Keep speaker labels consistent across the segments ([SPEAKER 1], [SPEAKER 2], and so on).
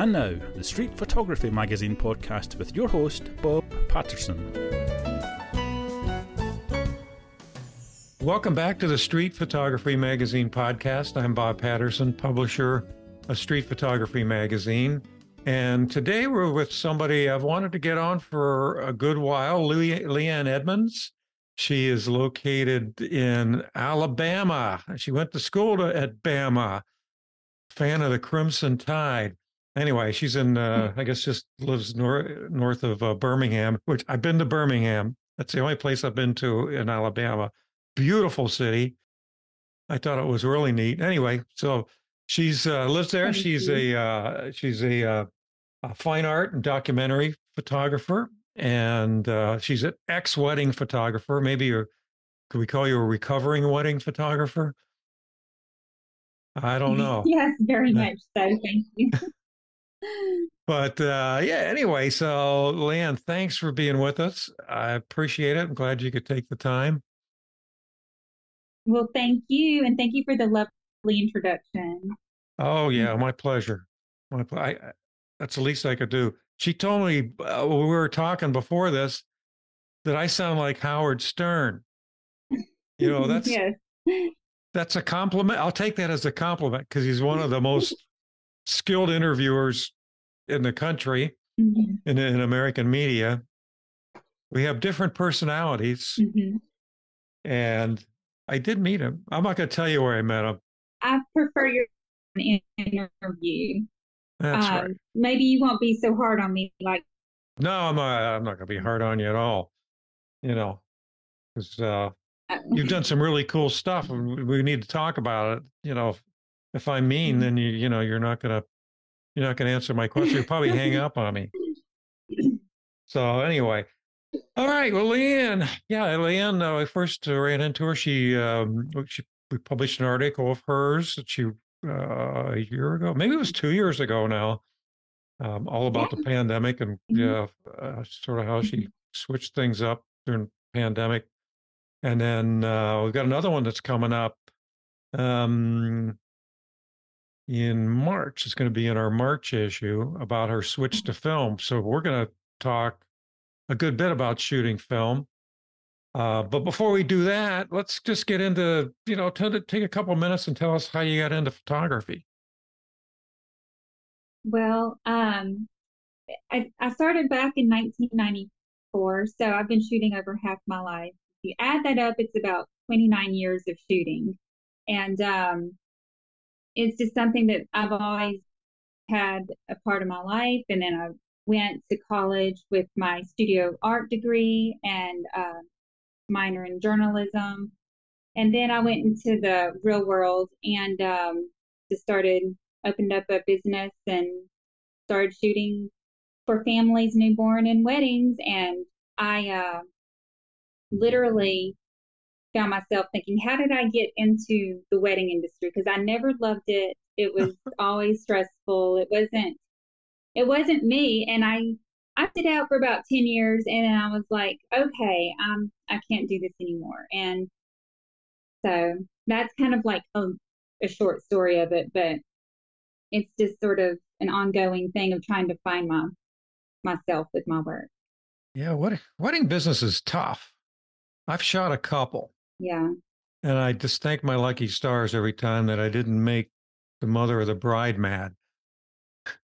[SPEAKER 1] And now, the Street Photography Magazine podcast with your host, Bob Patterson.
[SPEAKER 2] Welcome back to the Street Photography Magazine podcast. I'm Bob Patterson, publisher of Street Photography Magazine. And today we're with somebody I've wanted to get on for a good while, Le- Leanne Edmonds. She is located in Alabama. She went to school to, at Bama, fan of the Crimson Tide. Anyway, she's in, uh, I guess, just lives nor- north of uh, Birmingham, which I've been to Birmingham. That's the only place I've been to in Alabama. Beautiful city. I thought it was really neat. Anyway, so she's uh, lives there. She's a uh, she's a, uh, a fine art and documentary photographer and uh, she's an ex wedding photographer. Maybe you're, could we call you a recovering wedding photographer? I don't know.
[SPEAKER 3] yes, very much so. Thank you.
[SPEAKER 2] but uh, yeah, anyway, so Leanne, thanks for being with us. I appreciate it. I'm glad you could take the time.
[SPEAKER 3] Well, thank you, and thank you for the lovely introduction.
[SPEAKER 2] Oh yeah, my pleasure. My, I, that's the least I could do. She told me uh, when we were talking before this that I sound like Howard Stern. You know, that's yes. that's a compliment. I'll take that as a compliment because he's one of the most skilled interviewers in the country mm-hmm. in, in American media. We have different personalities, mm-hmm. and I did meet him. I'm not going to tell you where I met him.
[SPEAKER 3] I prefer your interview.
[SPEAKER 2] That's um, right.
[SPEAKER 3] Maybe you won't be so hard on me. Like,
[SPEAKER 2] no, I'm not. I'm not going to be hard on you at all. You know, because uh, uh you've done some really cool stuff, and we need to talk about it. You know, if I'm mean, mm-hmm. then you you know you're not going to you're not going to answer my question. You'll probably hang up on me. So anyway, all right. Well, Leanne, yeah, Leanne. Uh, I first ran into her. She um, she we published an article of hers that she uh, a year ago, maybe it was two years ago now, um, all about yeah. the pandemic and yeah, uh, sort of how she mm-hmm. switched things up during pandemic. And then uh, we've got another one that's coming up um, in March. It's going to be in our March issue about her switch to film. So we're going to talk a good bit about shooting film. Uh, but before we do that, let's just get into, you know, t- take a couple minutes and tell us how you got into photography.
[SPEAKER 3] Well, um, I, I started back in 1994, so I've been shooting over half my life. If you add that up, it's about 29 years of shooting. And um, it's just something that I've always had a part of my life. And then I went to college with my studio art degree and uh, minor in journalism. And then I went into the real world and um, just started, opened up a business and started shooting for families, newborn, and weddings. And I uh, literally found myself thinking, how did I get into the wedding industry? Because I never loved it. It was always stressful. It wasn't. It wasn't me, and I I did out for about 10 years and then I was like, okay, um, I can't do this anymore. And so that's kind of like a, a short story of it, but it's just sort of an ongoing thing of trying to find my myself with my work.
[SPEAKER 2] Yeah, what wedding business is tough. I've shot a couple.
[SPEAKER 3] Yeah.
[SPEAKER 2] And I just thank my lucky stars every time that I didn't make the mother of the bride mad.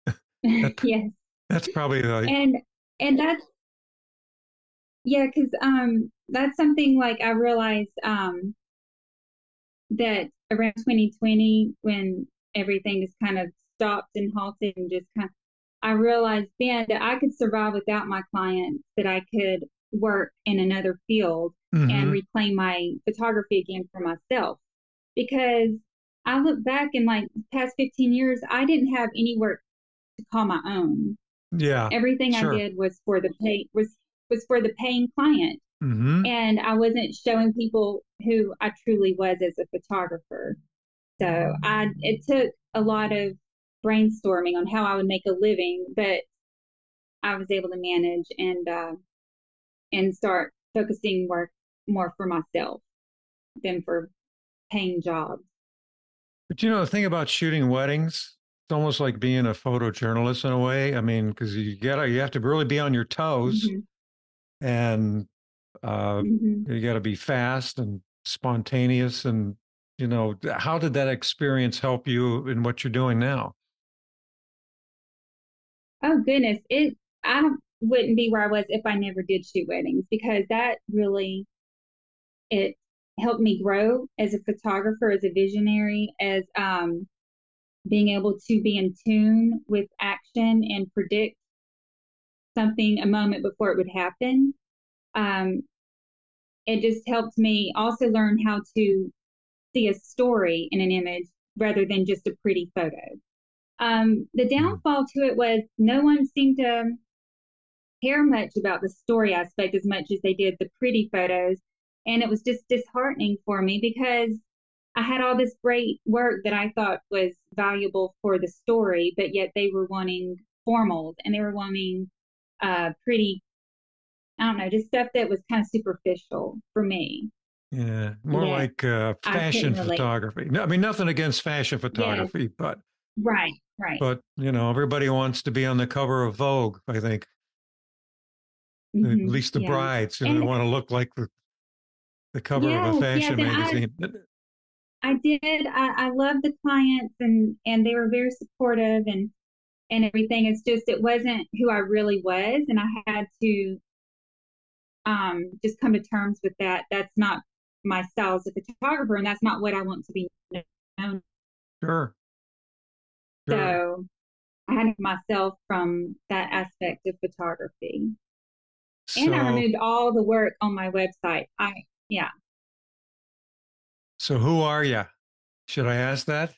[SPEAKER 3] that, yes.
[SPEAKER 2] That's probably the
[SPEAKER 3] and and that's yeah, because um that's something like I realized um that around 2020 when everything is kind of stopped and halted and just kind of I realized then that I could survive without my clients, that I could work in another field mm-hmm. and reclaim my photography again for myself. Because I look back in like past 15 years, I didn't have any work to call my own.
[SPEAKER 2] Yeah.
[SPEAKER 3] Everything sure. I did was for the pay was was for the paying client. Mm-hmm. And I wasn't showing people who I truly was as a photographer. So I it took a lot of brainstorming on how I would make a living, but I was able to manage and uh, and start focusing work more for myself than for paying jobs.
[SPEAKER 2] But you know the thing about shooting weddings it's almost like being a photojournalist in a way. I mean, because you gotta you have to really be on your toes, mm-hmm. and uh, mm-hmm. you got to be fast and spontaneous. And you know, how did that experience help you in what you're doing now?
[SPEAKER 3] Oh goodness, it I wouldn't be where I was if I never did shoot weddings because that really it helped me grow as a photographer, as a visionary, as um, being able to be in tune with action and predict something a moment before it would happen. Um, it just helped me also learn how to see a story in an image rather than just a pretty photo. Um, the mm-hmm. downfall to it was no one seemed to care much about the story aspect as much as they did the pretty photos. And it was just disheartening for me because I had all this great work that I thought was valuable for the story, but yet they were wanting formals and they were wanting uh, pretty, I don't know, just stuff that was kind of superficial for me.
[SPEAKER 2] Yeah, more yeah. like uh, fashion photography. No, I mean, nothing against fashion photography, yes. but
[SPEAKER 3] right, right.
[SPEAKER 2] But you know, everybody wants to be on the cover of Vogue. I think, mm-hmm. at least the yeah. brides, you know, they want to look like the the cover yeah, of a fashion magazine. I,
[SPEAKER 3] I did. I, I loved the clients and and they were very supportive and and everything. It's just it wasn't who I really was, and I had to um just come to terms with that. That's not my style as a photographer, and that's not what I want to be known.
[SPEAKER 2] Sure.
[SPEAKER 3] sure. So I had myself from that aspect of photography. So, and I removed all the work on my website. I yeah.
[SPEAKER 2] So who are you? Should I ask that?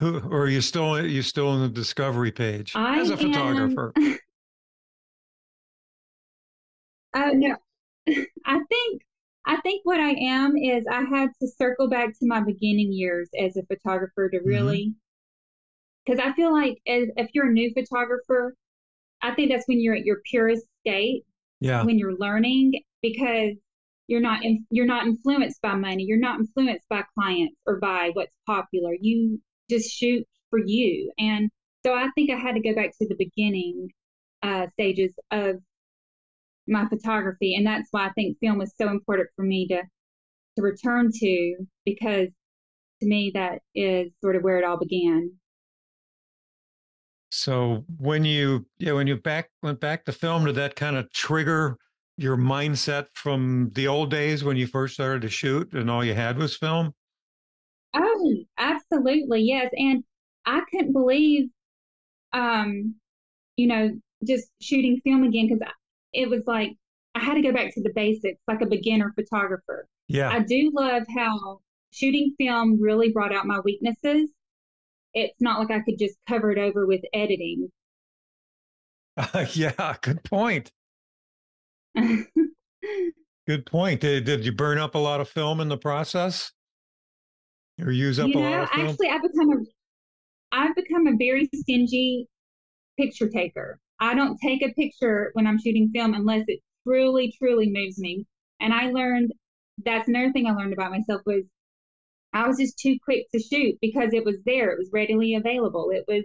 [SPEAKER 2] Who or are you still you still in the discovery page
[SPEAKER 3] I
[SPEAKER 2] as a photographer?
[SPEAKER 3] Oh no. I think I think what I am is I had to circle back to my beginning years as a photographer to mm-hmm. really because mm-hmm. I feel like as, if you're a new photographer, I think that's when you're at your purest state.
[SPEAKER 2] Yeah.
[SPEAKER 3] When you're learning because you're not in, you're not influenced by money you're not influenced by clients or by what's popular. You just shoot for you. And so i think i had to go back to the beginning uh, stages of my photography. And that's why i think film is so important for me to to return to because to me that is sort of where it all began.
[SPEAKER 2] So when you yeah when you back went back to film did that kind of trigger your mindset from the old days when you first started to shoot and all you had was film?
[SPEAKER 3] Oh, absolutely. Yes. And I couldn't believe, um, you know, just shooting film again because it was like I had to go back to the basics, like a beginner photographer.
[SPEAKER 2] Yeah.
[SPEAKER 3] I do love how shooting film really brought out my weaknesses. It's not like I could just cover it over with editing.
[SPEAKER 2] Uh, yeah, good point. Good point. Did, did you burn up a lot of film in the process? Or use up
[SPEAKER 3] you
[SPEAKER 2] a lot of film?
[SPEAKER 3] Actually, I've become a I've become a very stingy picture taker. I don't take a picture when I'm shooting film unless it truly, truly moves me. And I learned that's another thing I learned about myself was I was just too quick to shoot because it was there. It was readily available. It was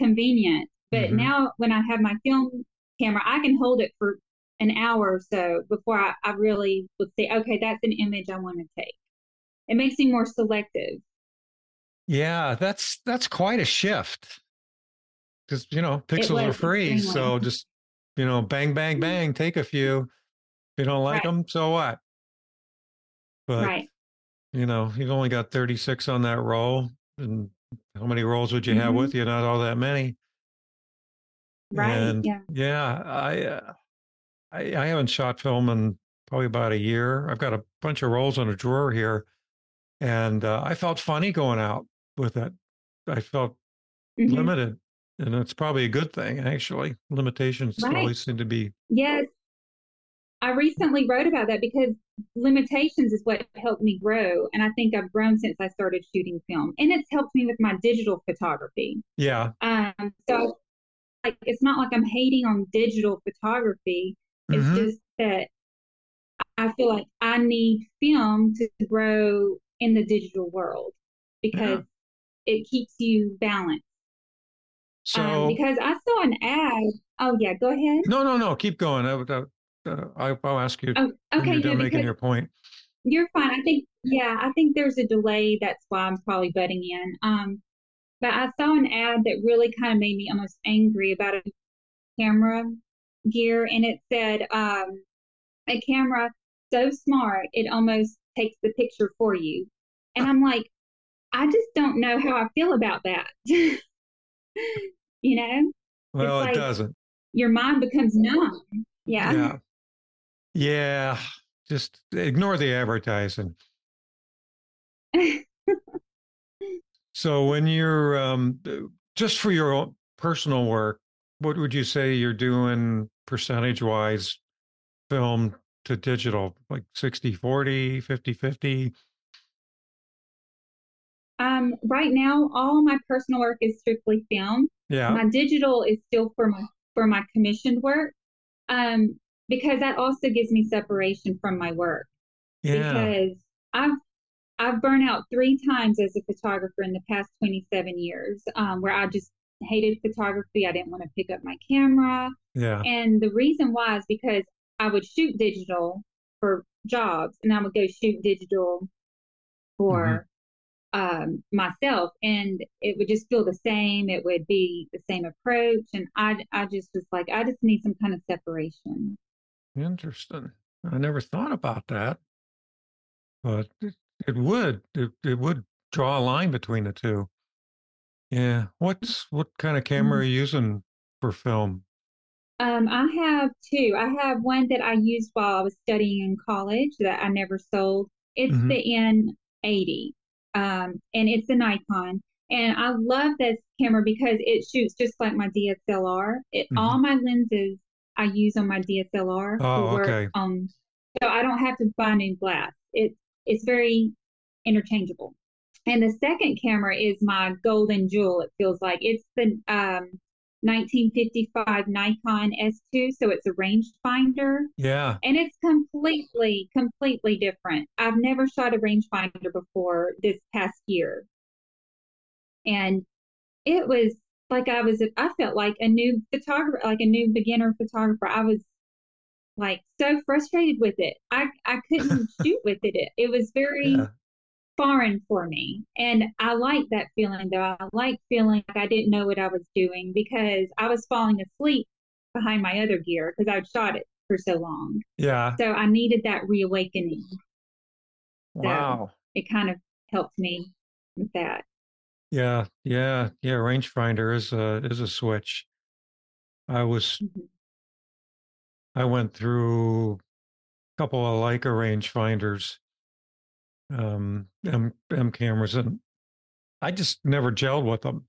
[SPEAKER 3] convenient. But mm-hmm. now when I have my film camera, I can hold it for an hour or so before I, I really would say, okay, that's an image I want to take. It makes me more selective.
[SPEAKER 2] Yeah, that's that's quite a shift. Because you know, pixels are free, so just you know, bang, bang, mm-hmm. bang, take a few. If you don't like right. them, so what? But right. you know, you've only got 36 on that roll, and how many rolls would you mm-hmm. have with you? Not all that many.
[SPEAKER 3] Right. And yeah.
[SPEAKER 2] Yeah. I uh, I, I haven't shot film in probably about a year. I've got a bunch of rolls in a drawer here, and uh, I felt funny going out with it. I felt mm-hmm. limited, and it's probably a good thing actually. Limitations right. always seem to be.
[SPEAKER 3] Yes, I recently wrote about that because limitations is what helped me grow, and I think I've grown since I started shooting film, and it's helped me with my digital photography.
[SPEAKER 2] Yeah.
[SPEAKER 3] Um. So, like, it's not like I'm hating on digital photography it's mm-hmm. just that I feel like I need film to grow in the digital world because yeah. it keeps you balanced.
[SPEAKER 2] So
[SPEAKER 3] um, because I saw an ad. Oh yeah, go ahead.
[SPEAKER 2] No, no, no. Keep going. I, uh, I, will ask you.
[SPEAKER 3] Oh, okay.
[SPEAKER 2] You're done making your point.
[SPEAKER 3] You're fine. I think. Yeah, I think there's a delay. That's why I'm probably butting in. Um, but I saw an ad that really kind of made me almost angry about a camera gear, and it said um, a camera so smart it almost takes the picture for you, and I'm like, I just don't know how I feel about that. you know?
[SPEAKER 2] Well, like it doesn't.
[SPEAKER 3] Your mind becomes numb. Yeah.
[SPEAKER 2] Yeah. Yeah. Just ignore the advertising. so when you're um, just for your personal work, what would you say you're doing percentage wise film to digital like 60 40 50 50
[SPEAKER 3] um, right now, all my personal work is strictly film.
[SPEAKER 2] Yeah.
[SPEAKER 3] My digital is still for my for my commissioned work, um, because that also gives me separation from my work.
[SPEAKER 2] Yeah.
[SPEAKER 3] Because I've I've burned out three times as a photographer in the past 27 years, um, where I just hated photography. I didn't want to pick up my camera.
[SPEAKER 2] Yeah.
[SPEAKER 3] And the reason why is because I would shoot digital for jobs, and I would go shoot digital for mm-hmm um, myself and it would just feel the same it would be the same approach and i i just was like i just need some kind of separation
[SPEAKER 2] interesting i never thought about that but it, it would it, it would draw a line between the two yeah what's what kind of camera mm-hmm. are you using for film
[SPEAKER 3] um, I have two. I have one that I used while I was studying in college that I never sold. It's mm-hmm. the N80 um, and it's a Nikon. And I love this camera because it shoots just like my DSLR. It, mm-hmm. All my lenses I use on my DSLR.
[SPEAKER 2] Oh, okay.
[SPEAKER 3] Um, so I don't have to buy new glass. It's it's very interchangeable. And the second camera is my golden jewel. It feels like it's the um, 1955 Nikon S2, so it's a rangefinder.
[SPEAKER 2] Yeah.
[SPEAKER 3] And it's completely, completely different. I've never shot a rangefinder before this past year. And it was like I was, I felt like a new photographer, like a new beginner photographer. I was like so frustrated with it. I, I couldn't shoot with it. It was very, yeah foreign for me. And I like that feeling though. I like feeling like I didn't know what I was doing because I was falling asleep behind my other gear because I'd shot it for so long.
[SPEAKER 2] Yeah.
[SPEAKER 3] So I needed that reawakening.
[SPEAKER 2] Wow.
[SPEAKER 3] So it kind of helped me with that.
[SPEAKER 2] Yeah, yeah, yeah. Rangefinder is a is a switch. I was, mm-hmm. I went through a couple of Leica rangefinders um, M, M cameras, and I just never gelled with them.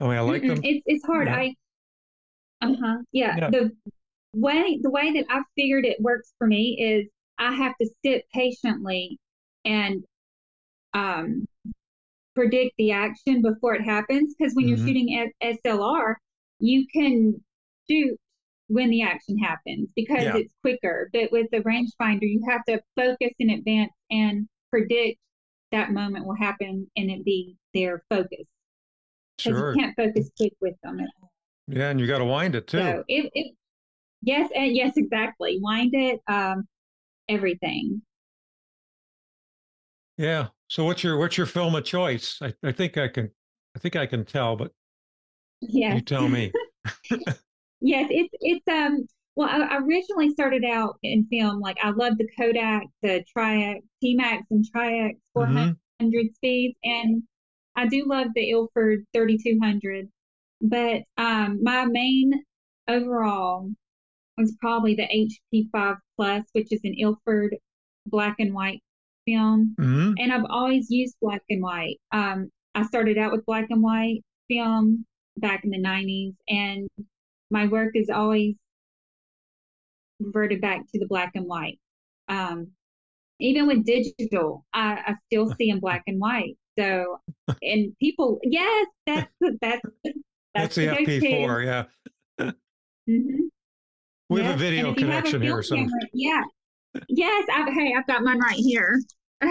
[SPEAKER 2] I mean, I like them.
[SPEAKER 3] It's it's hard. Yeah. I uh huh. Yeah. yeah. The way the way that I've figured it works for me is I have to sit patiently and um predict the action before it happens because when mm-hmm. you're shooting at SLR, you can shoot when the action happens because yeah. it's quicker. But with the rangefinder, you have to focus in advance and predict that moment will happen and it be their focus. Because sure. you can't focus quick with them at all.
[SPEAKER 2] Yeah, and you got to wind it too.
[SPEAKER 3] So it, it yes, and yes, exactly. Wind it, um, everything.
[SPEAKER 2] Yeah. So what's your what's your film of choice? I, I think I can I think I can tell, but
[SPEAKER 3] yeah,
[SPEAKER 2] you tell me.
[SPEAKER 3] yes, it's it's um well, I originally started out in film like I love the Kodak, the Tri-X, T-Max, and Tri-X 400 mm-hmm. speeds, and I do love the Ilford 3200. But um, my main overall was probably the HP5 Plus, which is an Ilford black and white film,
[SPEAKER 2] mm-hmm.
[SPEAKER 3] and I've always used black and white. Um, I started out with black and white film back in the 90s, and my work is always reverted back to the black and white. Um, even with digital, I, I still see in black and white. So, and people, yes, that's that's that's,
[SPEAKER 2] that's the FP4, yeah.
[SPEAKER 3] mm-hmm.
[SPEAKER 2] We yes. have a video connection a here, so
[SPEAKER 3] yeah, yes. I've, hey, I've got mine right here.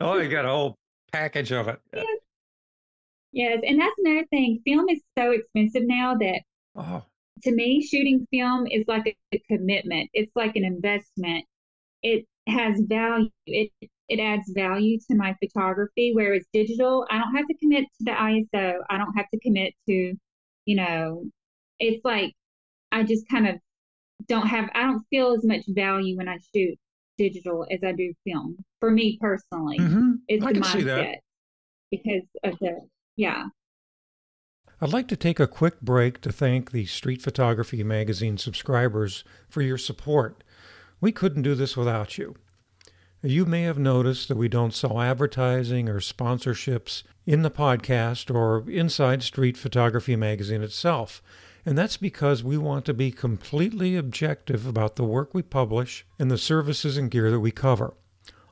[SPEAKER 2] oh, you got a whole package of it.
[SPEAKER 3] Yes. Yes, and that's another thing. Film is so expensive now that oh. to me, shooting film is like a, a commitment. It's like an investment. It has value. It it adds value to my photography. Whereas digital, I don't have to commit to the ISO. I don't have to commit to, you know, it's like I just kind of don't have. I don't feel as much value when I shoot digital as I do film. For me personally,
[SPEAKER 2] mm-hmm. it's I the mindset
[SPEAKER 3] because of the yeah.
[SPEAKER 4] I'd like to take a quick break to thank the Street Photography Magazine subscribers for your support. We couldn't do this without you. You may have noticed that we don't sell advertising or sponsorships in the podcast or inside Street Photography Magazine itself. And that's because we want to be completely objective about the work we publish and the services and gear that we cover.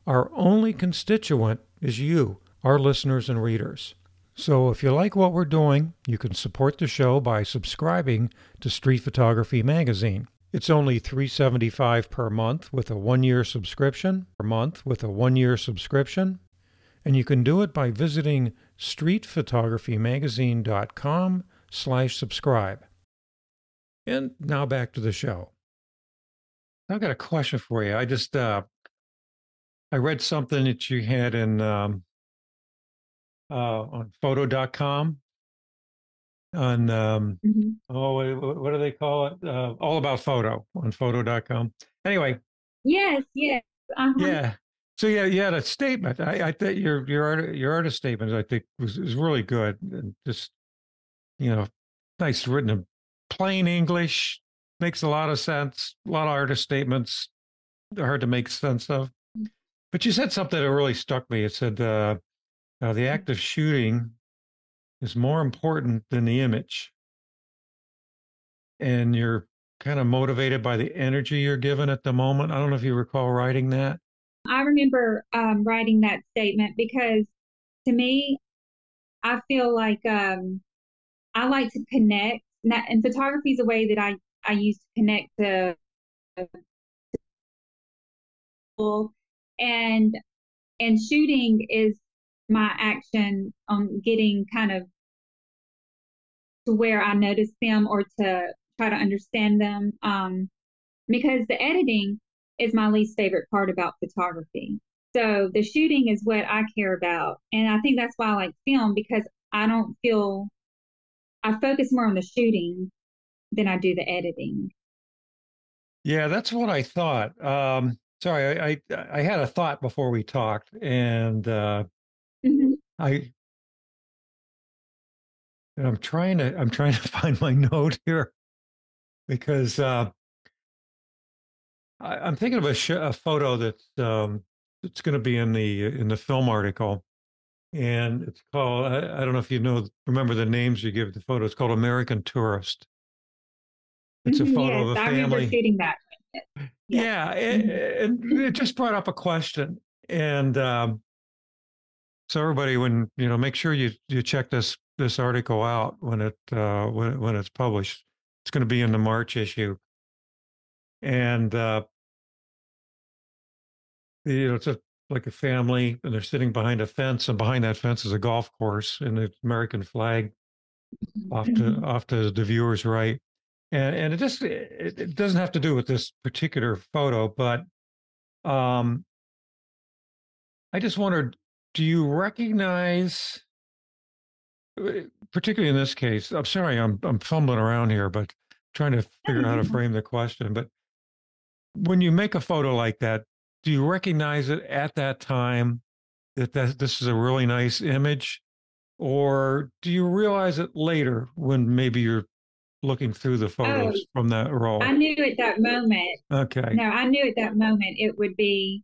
[SPEAKER 4] Our only constituent is you, our listeners and readers. So if you like what we're doing, you can support the show by subscribing to Street Photography Magazine. It's only 375 per month with a 1-year subscription, per month with a 1-year subscription, and you can do it by visiting streetphotographymagazine.com slash subscribe. And now back to the show.
[SPEAKER 2] I've got a question for you. I just uh I read something that you had in um uh, on photo.com on um mm-hmm. oh what do they call it? Uh, all about photo on photo.com anyway.
[SPEAKER 3] Yes yes. Uh-huh.
[SPEAKER 2] yeah. So yeah you had a statement. I i think your your art your artist statement i think was, was really good and just you know nice written in plain english. Makes a lot of sense. A lot of artist statements they're hard to make sense of. Mm. but you said something that really stuck me. It said uh now, the act of shooting is more important than the image. And you're kind of motivated by the energy you're given at the moment. I don't know if you recall writing that.
[SPEAKER 3] I remember um, writing that statement because to me, I feel like um, I like to connect, and photography is a way that I, I use to connect to people, and and shooting is my action on getting kind of to where I notice them or to try to understand them. Um, because the editing is my least favorite part about photography. So the shooting is what I care about. And I think that's why I like film because I don't feel I focus more on the shooting than I do the editing.
[SPEAKER 2] Yeah, that's what I thought. Um, sorry, I, I, I had a thought before we talked, and uh, Mm-hmm. I and I'm trying to I'm trying to find my note here because uh, I, am thinking of a, sh- a photo that's um, it's going to be in the in the film article, and it's called I, I, don't know if you know remember the names you give the photo. It's called American Tourist. It's a mm-hmm, photo yes, of a family.
[SPEAKER 3] Shooting that.
[SPEAKER 2] Yeah, yeah mm-hmm. and it just brought up a question, and um, so everybody, when you know, make sure you you check this this article out when it uh, when when it's published. It's going to be in the March issue, and uh, you know, it's a like a family, and they're sitting behind a fence, and behind that fence is a golf course and the American flag off to mm-hmm. off to the viewer's right, and and it just it, it doesn't have to do with this particular photo, but um, I just wondered do you recognize uh, particularly in this case i'm sorry i'm i'm fumbling around here but trying to figure out how to frame the question but when you make a photo like that do you recognize it at that time that, that this is a really nice image? Or do you realize it later when maybe you're looking through the photos oh, from that roll
[SPEAKER 3] i knew at that moment.
[SPEAKER 2] Okay.
[SPEAKER 3] No i knew at that moment it would be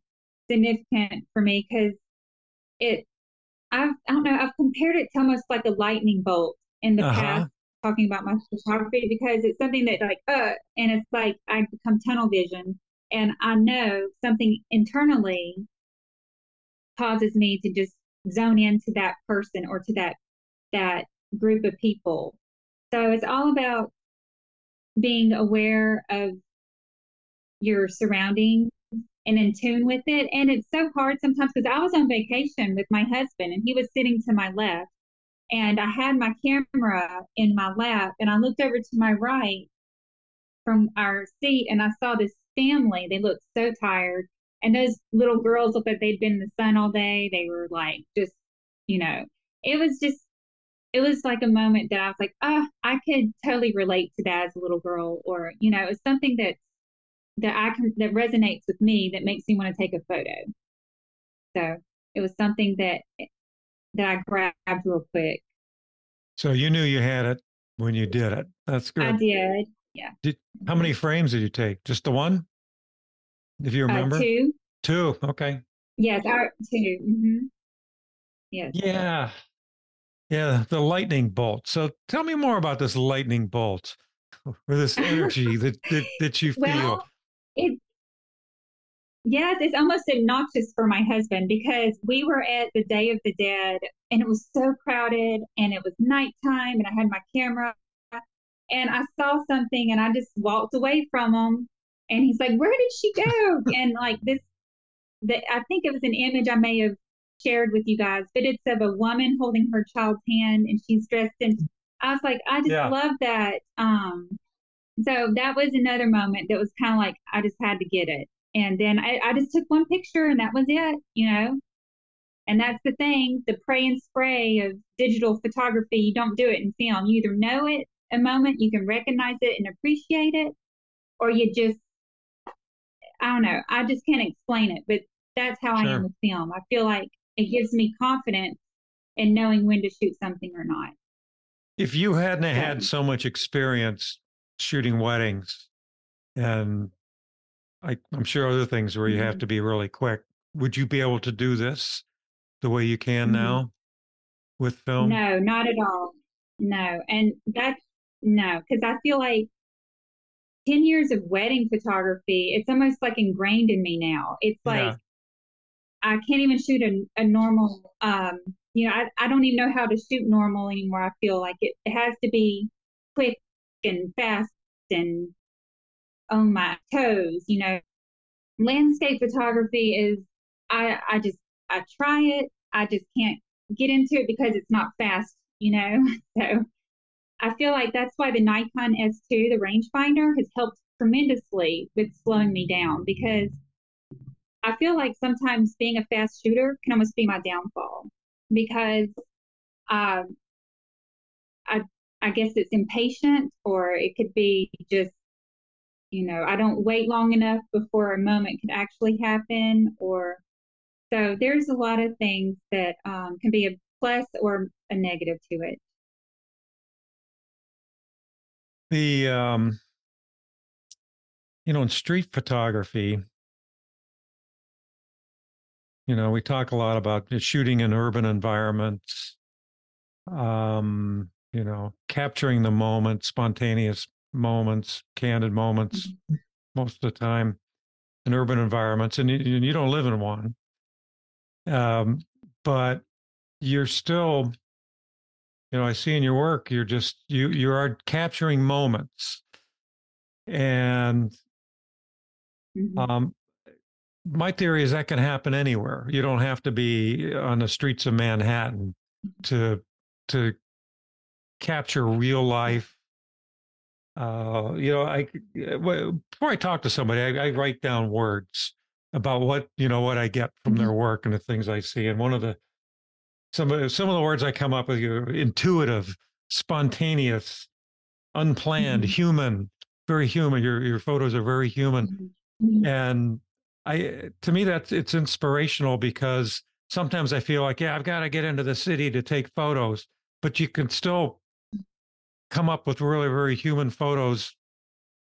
[SPEAKER 3] significant for me because it I've, I don't know, I've compared it to almost like a lightning bolt in the uh-huh. past, talking about my photography, because it's something that like, uh, and it's like I become tunnel vision and I know something internally causes me to just zone into that person or to that, that group of people. So it's all about being aware of your surroundings and in tune with it. And it's so hard sometimes because I was on vacation with my husband and he was sitting to my left. And I had my camera in my lap and I looked over to my right from our seat and I saw this family. They looked so tired. And those little girls looked like they'd been in the sun all day. They were like just, you know, it was just it was like a moment that I was like, oh, I could totally relate to that as a little girl, or you know, it's something that that I can that resonates with me that makes me want to take a photo. So it was something that that I grabbed real quick.
[SPEAKER 2] So you knew you had it when you did it. That's good.
[SPEAKER 3] I did. Yeah.
[SPEAKER 2] Did, how many frames did you take? Just the one? If you uh, remember?
[SPEAKER 3] Uh, two.
[SPEAKER 2] Two. Okay.
[SPEAKER 3] Yes, our 2 mm-hmm. Yes.
[SPEAKER 2] Yeah. Yeah, the lightning bolt. So tell me more about this lightning bolt or this energy that, that, that you feel.
[SPEAKER 3] Well, it, yes, it's almost obnoxious for my husband because we were at the Day of the Dead and it was so crowded and it was nighttime and I had my camera and I saw something and I just walked away from him and he's like, Where did she go? and like this, the, I think it was an image I may have shared with you guys, but it's of a woman holding her child's hand and she's dressed in. I was like, I just yeah. love that. Um, so that was another moment that was kind of like I just had to get it, and then I, I just took one picture and that was it, you know. And that's the thing, the pray and spray of digital photography. You don't do it in film. You either know it a moment, you can recognize it and appreciate it, or you just I don't know. I just can't explain it, but that's how sure. I am with film. I feel like it gives me confidence in knowing when to shoot something or not.
[SPEAKER 2] If you hadn't had so much experience shooting weddings and I, am sure other things where you mm-hmm. have to be really quick, would you be able to do this the way you can mm-hmm. now with film?
[SPEAKER 3] No, not at all. No. And that's no, because I feel like 10 years of wedding photography, it's almost like ingrained in me now. It's like yeah. I can't even shoot a, a normal, um, you know, I, I don't even know how to shoot normal anymore. I feel like it, it has to be quick and fast and on my toes, you know. Landscape photography is, I, I just, I try it. I just can't get into it because it's not fast, you know. so I feel like that's why the Nikon S2, the rangefinder, has helped tremendously with slowing me down because I feel like sometimes being a fast shooter can almost be my downfall because um, I guess it's impatient or it could be just you know I don't wait long enough before a moment could actually happen or so there's a lot of things that um, can be a plus or a negative to it.
[SPEAKER 2] The um, you know in street photography you know, we talk a lot about shooting in urban environments, um, you know, capturing the moment, spontaneous moments, candid moments mm-hmm. most of the time in urban environments. And you, you don't live in one. Um, but you're still, you know, I see in your work, you're just, you, you are capturing moments. And mm-hmm. um, my theory is that can happen anywhere. You don't have to be on the streets of Manhattan to to capture real life. Uh, you know, I before I talk to somebody, I, I, write down words about what you know what I get from their mm-hmm. work and the things I see. And one of the some of some of the words I come up with are intuitive, spontaneous, unplanned, mm-hmm. human, very human. Your your photos are very human, mm-hmm. and I to me that's it's inspirational because sometimes I feel like yeah I've got to get into the city to take photos, but you can still come up with really very human photos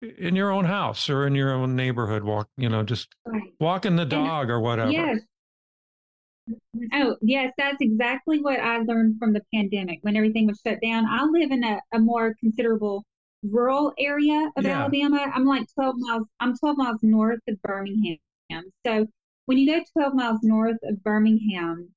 [SPEAKER 2] in your own house or in your own neighborhood. Walk you know just walking the dog and, or whatever.
[SPEAKER 3] Yes. Oh yes, that's exactly what I learned from the pandemic when everything was shut down. I live in a, a more considerable rural area of yeah. Alabama. I'm like 12 miles. I'm 12 miles north of Birmingham. So when you go 12 miles north of Birmingham,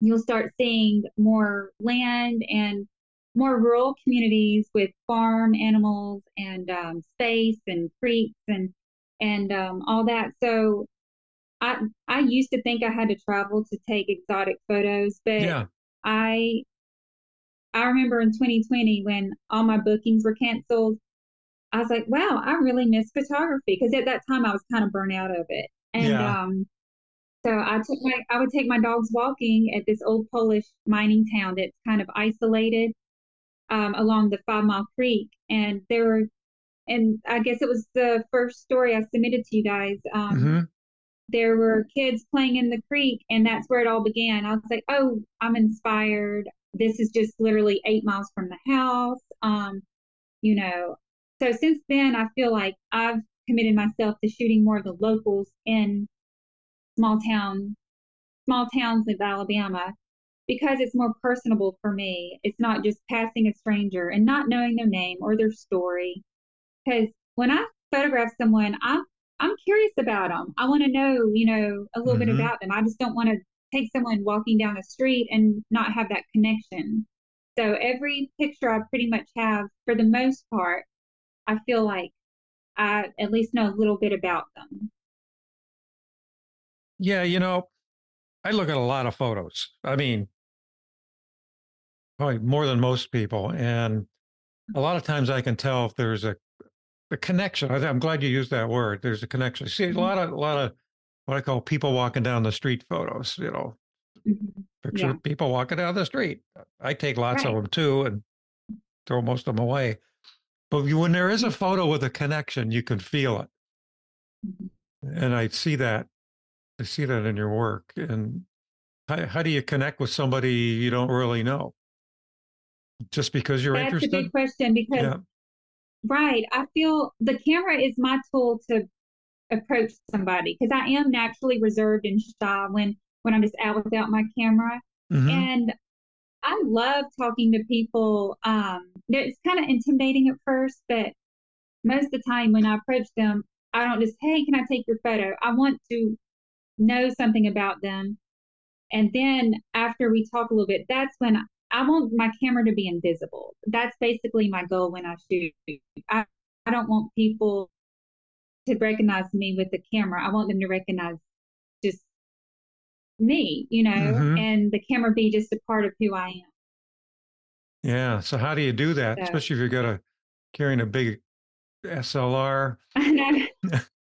[SPEAKER 3] you'll start seeing more land and more rural communities with farm animals and um, space and creeks and and um, all that. So I I used to think I had to travel to take exotic photos, but yeah. I I remember in 2020 when all my bookings were canceled, I was like, wow, I really miss photography because at that time I was kind of burnt out of it. And yeah. um, so I took my I would take my dogs walking at this old Polish mining town that's kind of isolated um, along the Five Mile Creek, and there were, and I guess it was the first story I submitted to you guys. Um, mm-hmm. There were kids playing in the creek, and that's where it all began. I was like, oh, I'm inspired. This is just literally eight miles from the house. Um, you know, so since then, I feel like I've committed myself to shooting more of the locals in small town, small towns of Alabama because it's more personable for me. It's not just passing a stranger and not knowing their name or their story. Because when I photograph someone, I'm I'm curious about them. I want to know, you know, a little mm-hmm. bit about them. I just don't want to take someone walking down the street and not have that connection. So every picture I pretty much have, for the most part, I feel like I at least know a little bit about them.
[SPEAKER 2] Yeah, you know, I look at a lot of photos. I mean, probably more than most people. And a lot of times I can tell if there's a, a connection. I, am glad you used that word. There's a connection. See, a mm-hmm. lot of, a lot of what I call people walking down the street photos, you know, mm-hmm. picture yeah. people walking down the street. I take lots right. of them too and throw most of them away. But when there is a photo with a connection, you can feel it. Mm-hmm. And I see that. I see that in your work. And how, how do you connect with somebody you don't really know? Just because you're
[SPEAKER 3] That's
[SPEAKER 2] interested?
[SPEAKER 3] That's a big question because, yeah. right, I feel the camera is my tool to approach somebody because I am naturally reserved and shy when when I'm just out without my camera. Mm-hmm. And I love talking to people. Um, it's kind of intimidating at first, but most of the time when I approach them, I don't just, hey, can I take your photo? I want to know something about them. And then after we talk a little bit, that's when I want my camera to be invisible. That's basically my goal when I shoot. I, I don't want people to recognize me with the camera. I want them to recognize just me, you know, mm-hmm. and the camera be just a part of who I am.
[SPEAKER 2] Yeah. So how do you do that, so, especially if you're gonna carrying a big SLR?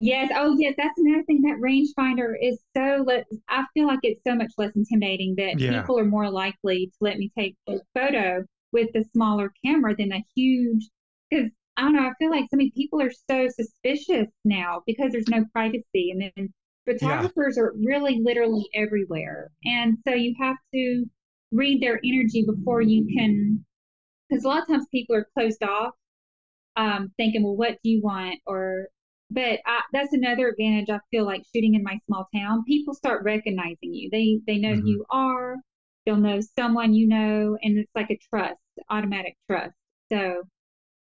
[SPEAKER 3] yes. Oh, yes. That's another thing. That rangefinder is so. Le- I feel like it's so much less intimidating that yeah. people are more likely to let me take a photo with the smaller camera than a huge. Because I don't know. I feel like so many people are so suspicious now because there's no privacy, and then photographers yeah. are really literally everywhere, and so you have to read their energy before you can because a lot of times people are closed off um, thinking well what do you want or but I, that's another advantage i feel like shooting in my small town people start recognizing you they they know mm-hmm. who you are they'll know someone you know and it's like a trust automatic trust so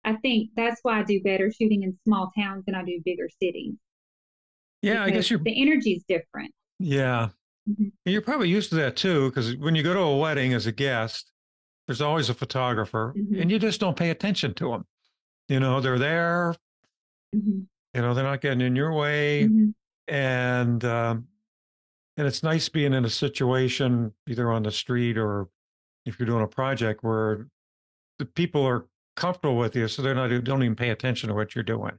[SPEAKER 3] i think that's why i do better shooting in small towns than i do bigger cities
[SPEAKER 2] yeah i guess you're
[SPEAKER 3] the energy is different
[SPEAKER 2] yeah Mm-hmm. You're probably used to that too, because when you go to a wedding as a guest, there's always a photographer, mm-hmm. and you just don't pay attention to them. You know, they're there. Mm-hmm. You know, they're not getting in your way, mm-hmm. and um, and it's nice being in a situation either on the street or if you're doing a project where the people are comfortable with you, so they're not don't even pay attention to what you're doing.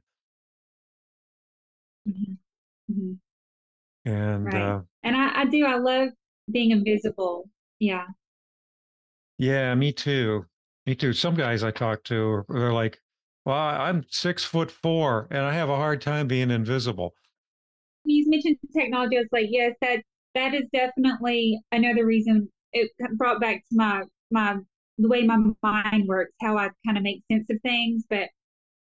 [SPEAKER 2] Mm-hmm. Mm-hmm. And right. uh,
[SPEAKER 3] and I, I do. I love being invisible. Yeah.
[SPEAKER 2] Yeah, me too. Me too. Some guys I talk to, they're like, "Well, I'm six foot four, and I have a hard time being invisible."
[SPEAKER 3] You mentioned technology. I was like, yes, that that is definitely another reason. It brought back to my my the way my mind works, how I kind of make sense of things. But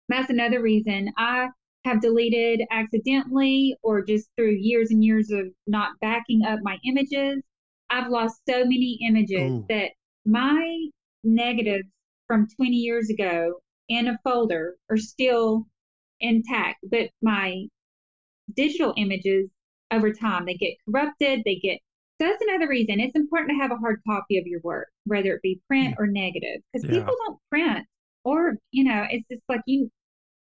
[SPEAKER 3] that's another reason I have deleted accidentally or just through years and years of not backing up my images. I've lost so many images Ooh. that my negatives from 20 years ago in a folder are still intact, but my digital images over time they get corrupted, they get so that's another reason it's important to have a hard copy of your work, whether it be print or negative, because yeah. people don't print or you know, it's just like you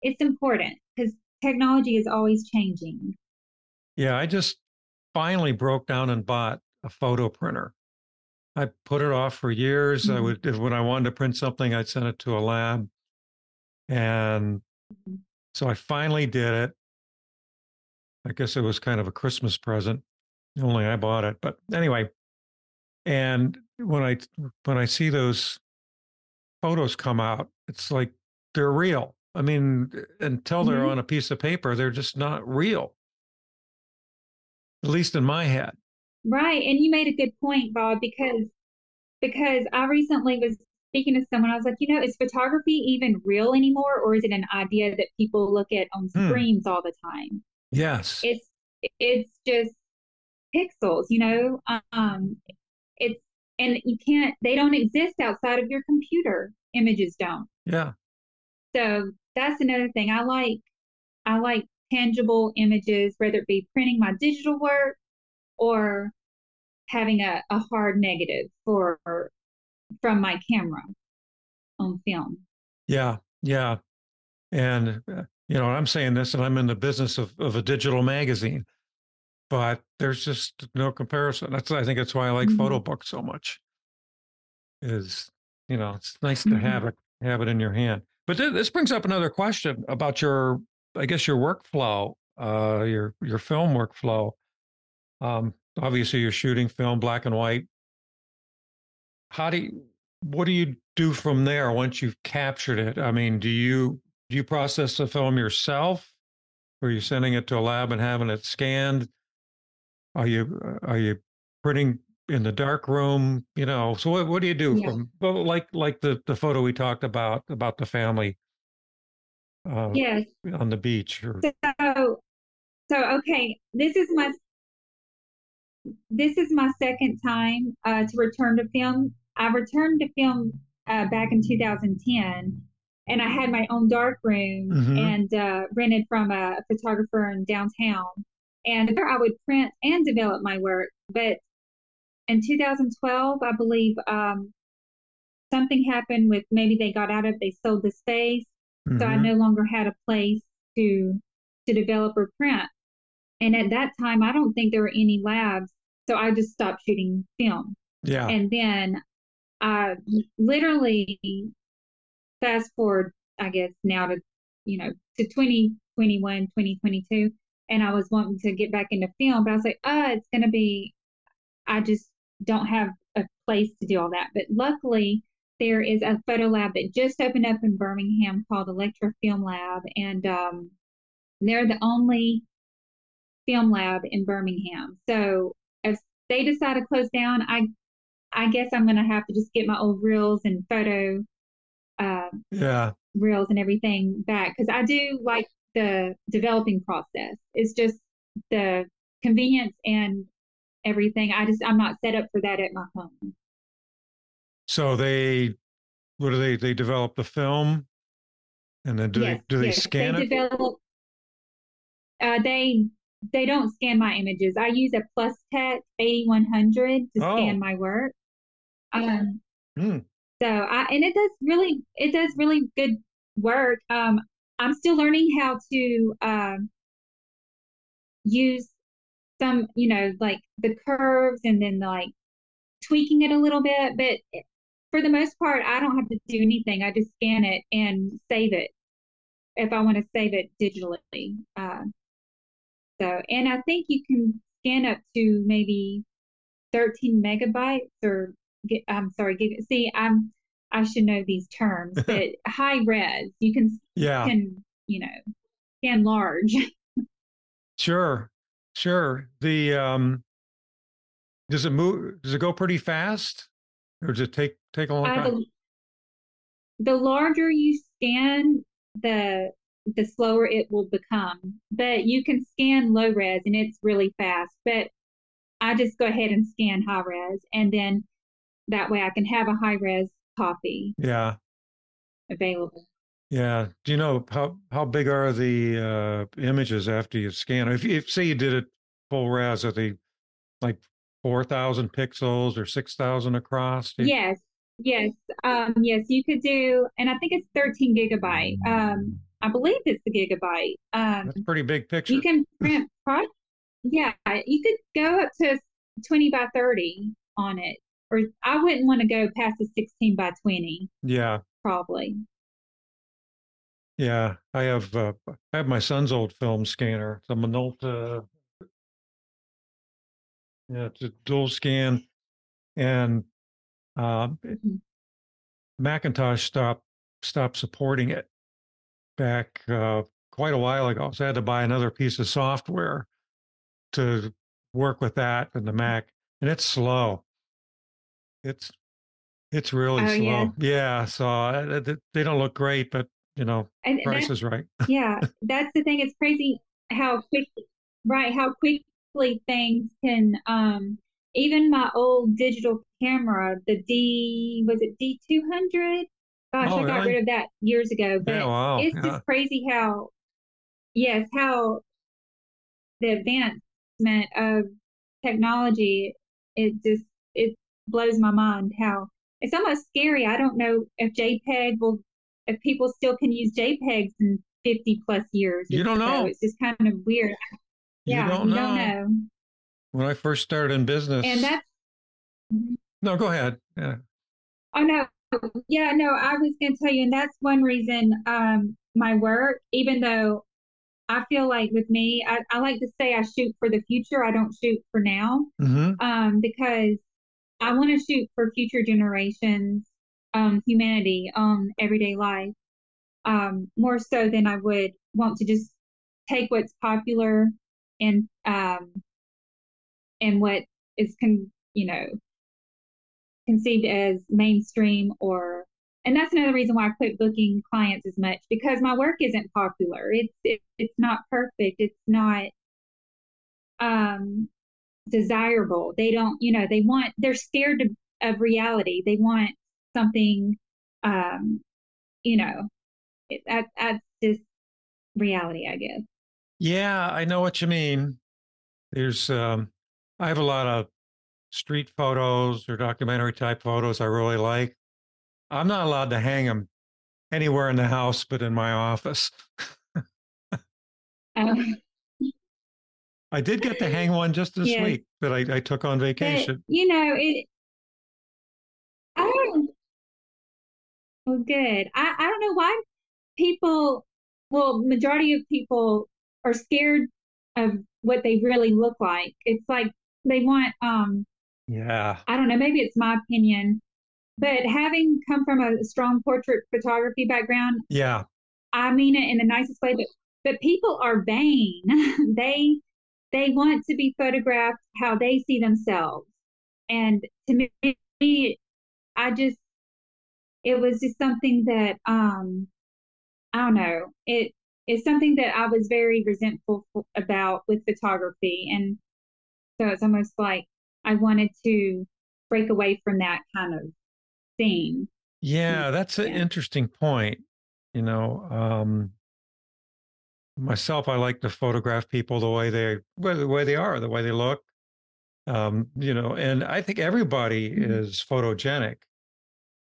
[SPEAKER 3] it's important because technology is always changing.
[SPEAKER 2] Yeah, I just finally broke down and bought a photo printer. I put it off for years. Mm-hmm. I would, if, when I wanted to print something, I'd send it to a lab. And mm-hmm. so I finally did it. I guess it was kind of a Christmas present. Only I bought it. But anyway, and when I when I see those photos come out, it's like they're real. I mean, until they're mm-hmm. on a piece of paper, they're just not real. At least in my head.
[SPEAKER 3] Right. And you made a good point, Bob, because because I recently was speaking to someone, I was like, you know, is photography even real anymore, or is it an idea that people look at on hmm. screens mm. all the time?
[SPEAKER 2] Yes.
[SPEAKER 3] It's it's just pixels, you know. Um it's and you can't they don't exist outside of your computer. Images don't.
[SPEAKER 2] Yeah.
[SPEAKER 3] So that's another thing. I like I like tangible images, whether it be printing my digital work or having a, a hard negative for from my camera on film.
[SPEAKER 2] Yeah, yeah. And uh, you know, I'm saying this and I'm in the business of, of a digital magazine, but there's just no comparison. That's I think that's why I like mm-hmm. photo books so much. Is you know, it's nice to mm-hmm. have it have it in your hand. But th- this brings up another question about your, I guess, your workflow, uh, your your film workflow. Um, obviously, you're shooting film, black and white. How do you, what do you do from there once you've captured it? I mean, do you do you process the film yourself, or are you sending it to a lab and having it scanned? Are you are you printing in the dark room you know so what, what do you do yeah. from like like the the photo we talked about about the family
[SPEAKER 3] uh, yes
[SPEAKER 2] on the beach or...
[SPEAKER 3] so so okay this is my this is my second time uh, to return to film i returned to film uh, back in 2010 and i had my own dark room mm-hmm. and uh, rented from a photographer in downtown and there i would print and develop my work but in 2012, I believe um, something happened with maybe they got out of they sold the space, mm-hmm. so I mm-hmm. no longer had a place to to develop or print. And at that time, I don't think there were any labs, so I just stopped shooting film.
[SPEAKER 2] Yeah.
[SPEAKER 3] And then I literally fast forward, I guess now to you know to 2021, 2022, and I was wanting to get back into film, but I was like, oh, it's gonna be I just don't have a place to do all that. But luckily, there is a photo lab that just opened up in Birmingham called Electra Film Lab, and um, they're the only film lab in Birmingham. So if they decide to close down, I I guess I'm going to have to just get my old reels and photo uh,
[SPEAKER 2] yeah
[SPEAKER 3] reels and everything back because I do like the developing process. It's just the convenience and everything. I just I'm not set up for that at my home.
[SPEAKER 2] So they what do they they develop the film and then do yes, they do they scan they it? Develop,
[SPEAKER 3] uh, they they don't scan my images. I use a Plus Tech A100 to oh. scan my work. Um, mm. So I and it does really it does really good work. Um, I'm still learning how to um, use some, you know, like the curves and then like tweaking it a little bit. But for the most part, I don't have to do anything. I just scan it and save it if I want to save it digitally. Uh, so, and I think you can scan up to maybe 13 megabytes or get, I'm sorry, see, I'm, I should know these terms, but high res, you can,
[SPEAKER 2] yeah.
[SPEAKER 3] Can, you know, scan large.
[SPEAKER 2] Sure. Sure. The um, does it move? Does it go pretty fast, or does it take take a long time?
[SPEAKER 3] the, the larger you scan, the the slower it will become. But you can scan low res, and it's really fast. But I just go ahead and scan high res, and then that way I can have a high res copy.
[SPEAKER 2] Yeah.
[SPEAKER 3] Available.
[SPEAKER 2] Yeah. Do you know how how big are the uh, images after you scan? If you if, say you did it full res, are they like four thousand pixels or six thousand across?
[SPEAKER 3] Yes. Yes. Um, yes. You could do, and I think it's thirteen gigabyte. Um, I believe it's the gigabyte. Um,
[SPEAKER 2] That's pretty big picture.
[SPEAKER 3] You can print. Yeah, you could go up to twenty by thirty on it. Or I wouldn't want to go past a 16 by 20.
[SPEAKER 2] Yeah.
[SPEAKER 3] Probably.
[SPEAKER 2] Yeah, I have uh, I have my son's old film scanner. It's a Minolta. Yeah, it's a dual scan, and uh, mm-hmm. Macintosh stopped stopped supporting it back uh, quite a while ago. So I had to buy another piece of software to work with that and the Mac, and it's slow. It's it's really oh, slow. Yeah. yeah so uh, they don't look great, but you know, and, price is right.
[SPEAKER 3] yeah, that's the thing. It's crazy how quick, right? How quickly things can. um Even my old digital camera, the D was it D two hundred? Gosh, oh, I got rid of that years ago. But yeah, wow. it's yeah. just crazy how, yes, how the advancement of technology. It just it blows my mind how it's almost scary. I don't know if JPEG will if people still can use JPEGs in 50 plus years.
[SPEAKER 2] You don't know.
[SPEAKER 3] So it's just kind of weird. Yeah, you don't, you know. don't know.
[SPEAKER 2] When I first started in business.
[SPEAKER 3] And that's.
[SPEAKER 2] No, go ahead. Yeah.
[SPEAKER 3] Oh, no. Yeah, no, I was going to tell you, and that's one reason um, my work, even though I feel like with me, I, I, like to say I shoot for the future. I don't shoot for now mm-hmm. um, because I want to shoot for future generations um, humanity on everyday life um, more so than I would want to just take what's popular and um, and what is con you know conceived as mainstream or and that's another reason why I quit booking clients as much because my work isn't popular. It's it, it's not perfect. It's not um desirable. They don't, you know, they want they're scared of, of reality. They want something, um, you know, it, that, that's just reality, I guess.
[SPEAKER 2] Yeah, I know what you mean. There's, um, I have a lot of street photos or documentary type photos I really like. I'm not allowed to hang them anywhere in the house but in my office. um, I did get to hang one just this yes. week that I, I, took on vacation.
[SPEAKER 3] But, you know, it. I don't. Well, good. I, I don't know why people, well, majority of people are scared of what they really look like. It's like they want, um,
[SPEAKER 2] yeah,
[SPEAKER 3] I don't know, maybe it's my opinion, but having come from a strong portrait photography background,
[SPEAKER 2] yeah,
[SPEAKER 3] I mean it in the nicest way, but, but people are vain. they, they want to be photographed how they see themselves. And to me, I just it was just something that um I don't know. It is something that I was very resentful about with photography, and so it's almost like I wanted to break away from that kind of thing.
[SPEAKER 2] Yeah, that's an yeah. interesting point. You know, um, myself, I like to photograph people the way they, the way they are, the way they look. Um, you know, and I think everybody mm-hmm. is photogenic.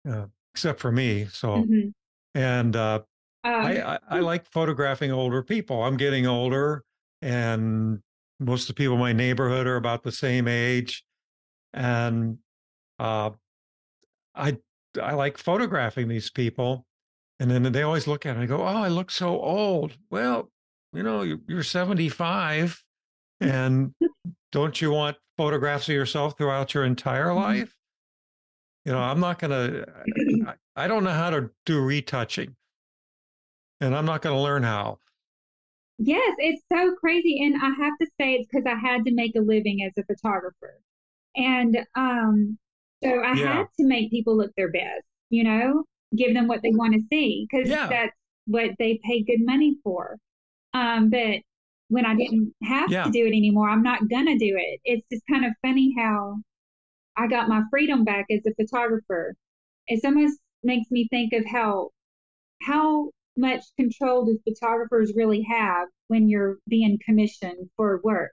[SPEAKER 2] Uh, except for me. So, mm-hmm. and uh, um, I, I, I like photographing older people. I'm getting older, and most of the people in my neighborhood are about the same age, and uh, I I like photographing these people. And then they always look at it and go, "Oh, I look so old." Well, you know, you're 75, and don't you want photographs of yourself throughout your entire mm-hmm. life? You know, I'm not going to, I don't know how to do retouching, and I'm not going to learn how.
[SPEAKER 3] Yes, it's so crazy. And I have to say, it's because I had to make a living as a photographer. And um, so I yeah. had to make people look their best, you know, give them what they want to see because yeah. that's what they pay good money for. Um, but when I didn't have yeah. to do it anymore, I'm not to do it. It's just kind of funny how I got my freedom back as a photographer. It almost makes me think of how how much control do photographers really have when you're being commissioned for work.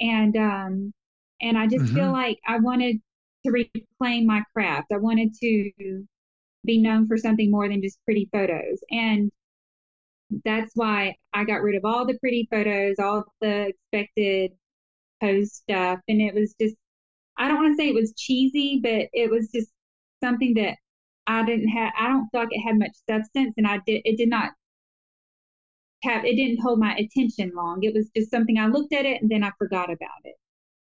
[SPEAKER 3] And um and I just mm-hmm. feel like I wanted to reclaim my craft. I wanted to be known for something more than just pretty photos. And that's why I got rid of all the pretty photos, all the expected post stuff. And it was just I don't want to say it was cheesy, but it was just something that I didn't have. I don't feel like it had much substance, and I did. It did not have. It didn't hold my attention long. It was just something I looked at it and then I forgot about it.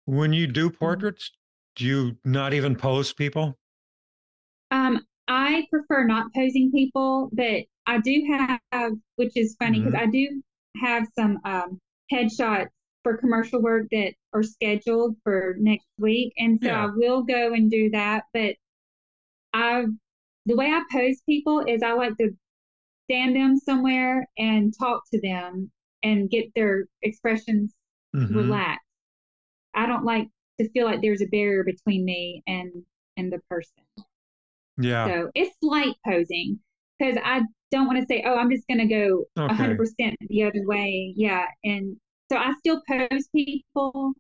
[SPEAKER 2] When you do mm-hmm. portraits, do you not even pose people?
[SPEAKER 3] Um, I prefer not posing people, but I do have, which is funny because mm-hmm. I do have some um, headshots for commercial work that are scheduled for next week, and so yeah. I will go and do that. But I, the way I pose people is I like to stand them somewhere and talk to them and get their expressions mm-hmm. relaxed. I don't like to feel like there's a barrier between me and and the person.
[SPEAKER 2] Yeah.
[SPEAKER 3] So it's light posing because I don't want to say, oh, I'm just going to go okay. 100% the other way. Yeah. And so I still pose people.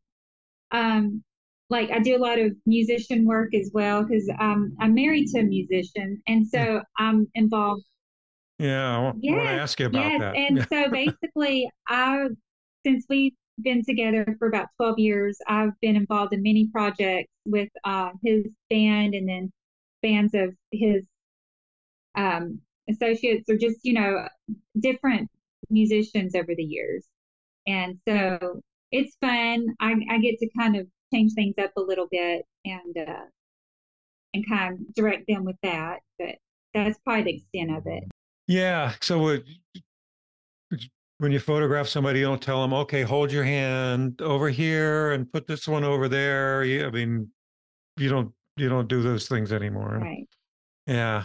[SPEAKER 3] Um, like I do a lot of musician work as well because um, I'm married to a musician, and so I'm involved.
[SPEAKER 2] Yeah, I want, yes, I want to ask you about yes. that.
[SPEAKER 3] And so basically, I since we've been together for about 12 years, I've been involved in many projects with uh, his band and then bands of his um, associates or just you know different musicians over the years, and so it's fun. I, I get to kind of change things up a little bit and uh, and kind of direct them with that. But that's probably the extent of it.
[SPEAKER 2] Yeah. So when you photograph somebody, you don't tell them, okay, hold your hand over here and put this one over there. I mean, you don't you don't do those things anymore.
[SPEAKER 3] Right.
[SPEAKER 2] Yeah.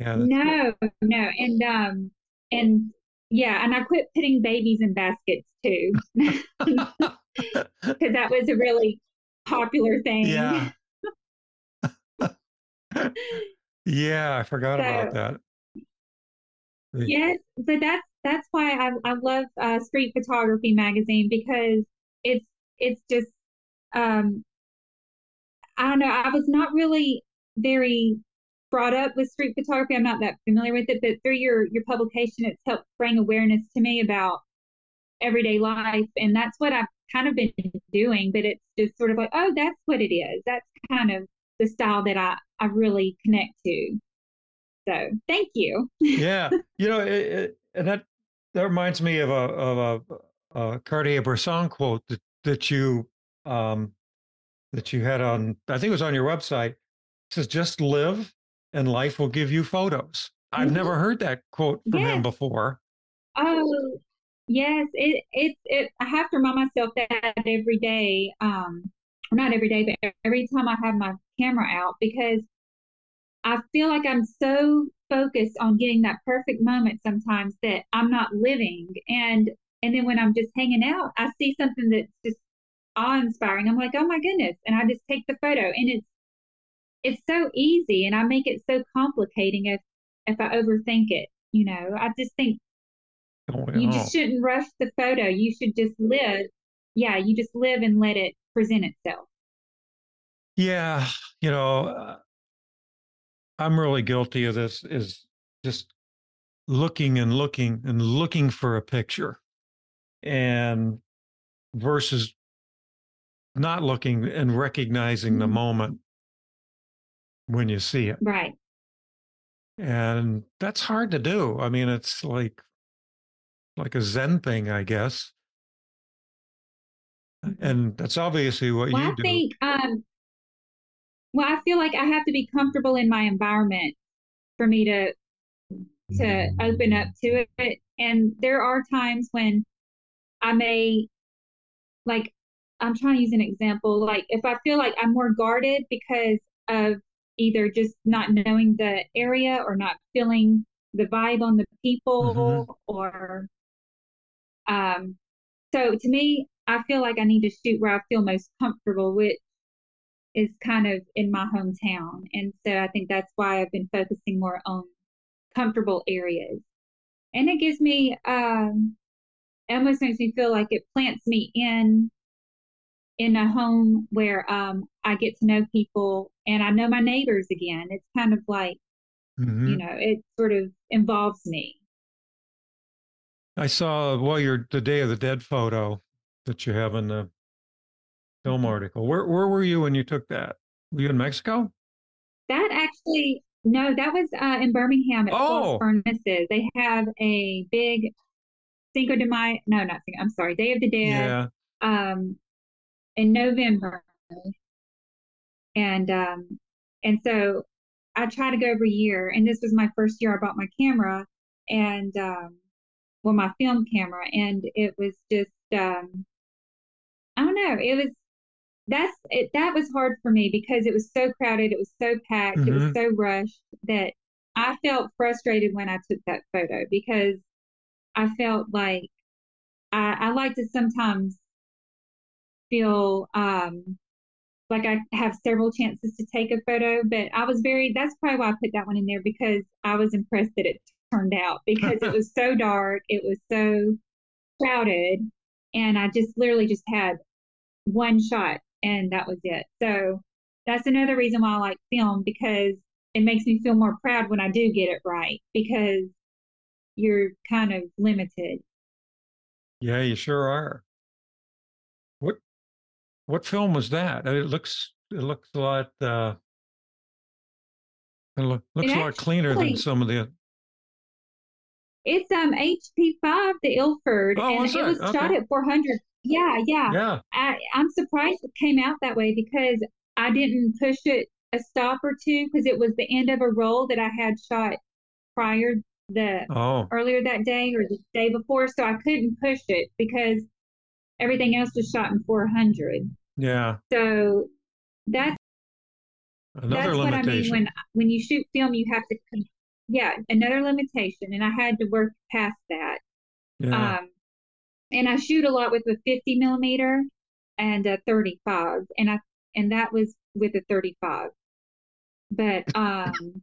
[SPEAKER 3] Yeah. No, no. And um and yeah, and I quit putting babies in baskets too. Because that was a really popular thing.
[SPEAKER 2] Yeah. yeah, I forgot so, about that.
[SPEAKER 3] Yes, but that's that's why I, I love uh, Street Photography magazine because it's it's just um I don't know I was not really very brought up with street photography I'm not that familiar with it but through your your publication it's helped bring awareness to me about everyday life and that's what I've kind of been doing but it's just sort of like oh that's what it is. That's kind of the style that I I really connect to. So thank you.
[SPEAKER 2] Yeah you know it, it, and that that reminds me of a of a, a Cartier-Bresson quote that that you um, that you had on. I think it was on your website. It says, "Just live, and life will give you photos." Mm-hmm. I've never heard that quote from yes. him before.
[SPEAKER 3] Oh, yes. It it it. I have to remind myself that every day. Um, not every day, but every time I have my camera out because I feel like I'm so focused on getting that perfect moment sometimes that I'm not living. And and then when I'm just hanging out, I see something that's just awe inspiring. I'm like, oh my goodness. And I just take the photo. And it's it's so easy and I make it so complicating if if I overthink it. You know, I just think oh, you just shouldn't rush the photo. You should just live. Yeah, you just live and let it present itself.
[SPEAKER 2] Yeah, you know, uh, I'm really guilty of this is just looking and looking and looking for a picture and versus not looking and recognizing mm-hmm. the moment when you see it.
[SPEAKER 3] Right.
[SPEAKER 2] And that's hard to do. I mean, it's like like a Zen thing, I guess. Mm-hmm. And that's obviously what
[SPEAKER 3] well,
[SPEAKER 2] you
[SPEAKER 3] I
[SPEAKER 2] do.
[SPEAKER 3] think um, well i feel like i have to be comfortable in my environment for me to to open up to it and there are times when i may like i'm trying to use an example like if i feel like i'm more guarded because of either just not knowing the area or not feeling the vibe on the people mm-hmm. or um so to me i feel like i need to shoot where i feel most comfortable which is kind of in my hometown. And so I think that's why I've been focusing more on comfortable areas. And it gives me, um, it almost makes me feel like it plants me in in a home where um, I get to know people and I know my neighbors again. It's kind of like, mm-hmm. you know, it sort of involves me.
[SPEAKER 2] I saw well your the Day of the Dead photo that you have in the film article. Where where were you when you took that? Were you in Mexico?
[SPEAKER 3] That actually no, that was uh, in Birmingham at oh. Furnaces. They have a big Cinco de Mayo. No, not Cinco. I'm sorry, Day of the Dead. Yeah. Um, in November, and um, and so I try to go every year. And this was my first year I bought my camera, and um, well, my film camera, and it was just um, I don't know. It was that's it, that was hard for me because it was so crowded, it was so packed, mm-hmm. it was mm-hmm. so rushed that I felt frustrated when I took that photo because I felt like I, I like to sometimes feel um, like I have several chances to take a photo, but I was very, that's probably why I put that one in there because I was impressed that it turned out because it was so dark, it was so crowded, and I just literally just had one shot and that was it. So that's another reason why I like film because it makes me feel more proud when I do get it right because you're kind of limited.
[SPEAKER 2] Yeah, you sure are. What film was that? It looks it looks a lot uh it looks it a lot cleaner than some of the
[SPEAKER 3] it's um HP five, the Ilford, oh, and it was okay. shot at 400 yeah, yeah. Yeah. I, I'm surprised it came out that way because I didn't push it a stop or two because it was the end of a roll that I had shot prior the oh. earlier that day or the day before, so I couldn't push it because everything else was shot in 400.
[SPEAKER 2] Yeah.
[SPEAKER 3] So that's
[SPEAKER 2] another
[SPEAKER 3] that's
[SPEAKER 2] limitation.
[SPEAKER 3] what I mean when when you shoot film, you have to yeah another limitation, and I had to work past that. Yeah. Um, and I shoot a lot with a 50 millimeter and a 35, and I and that was with a 35. But um,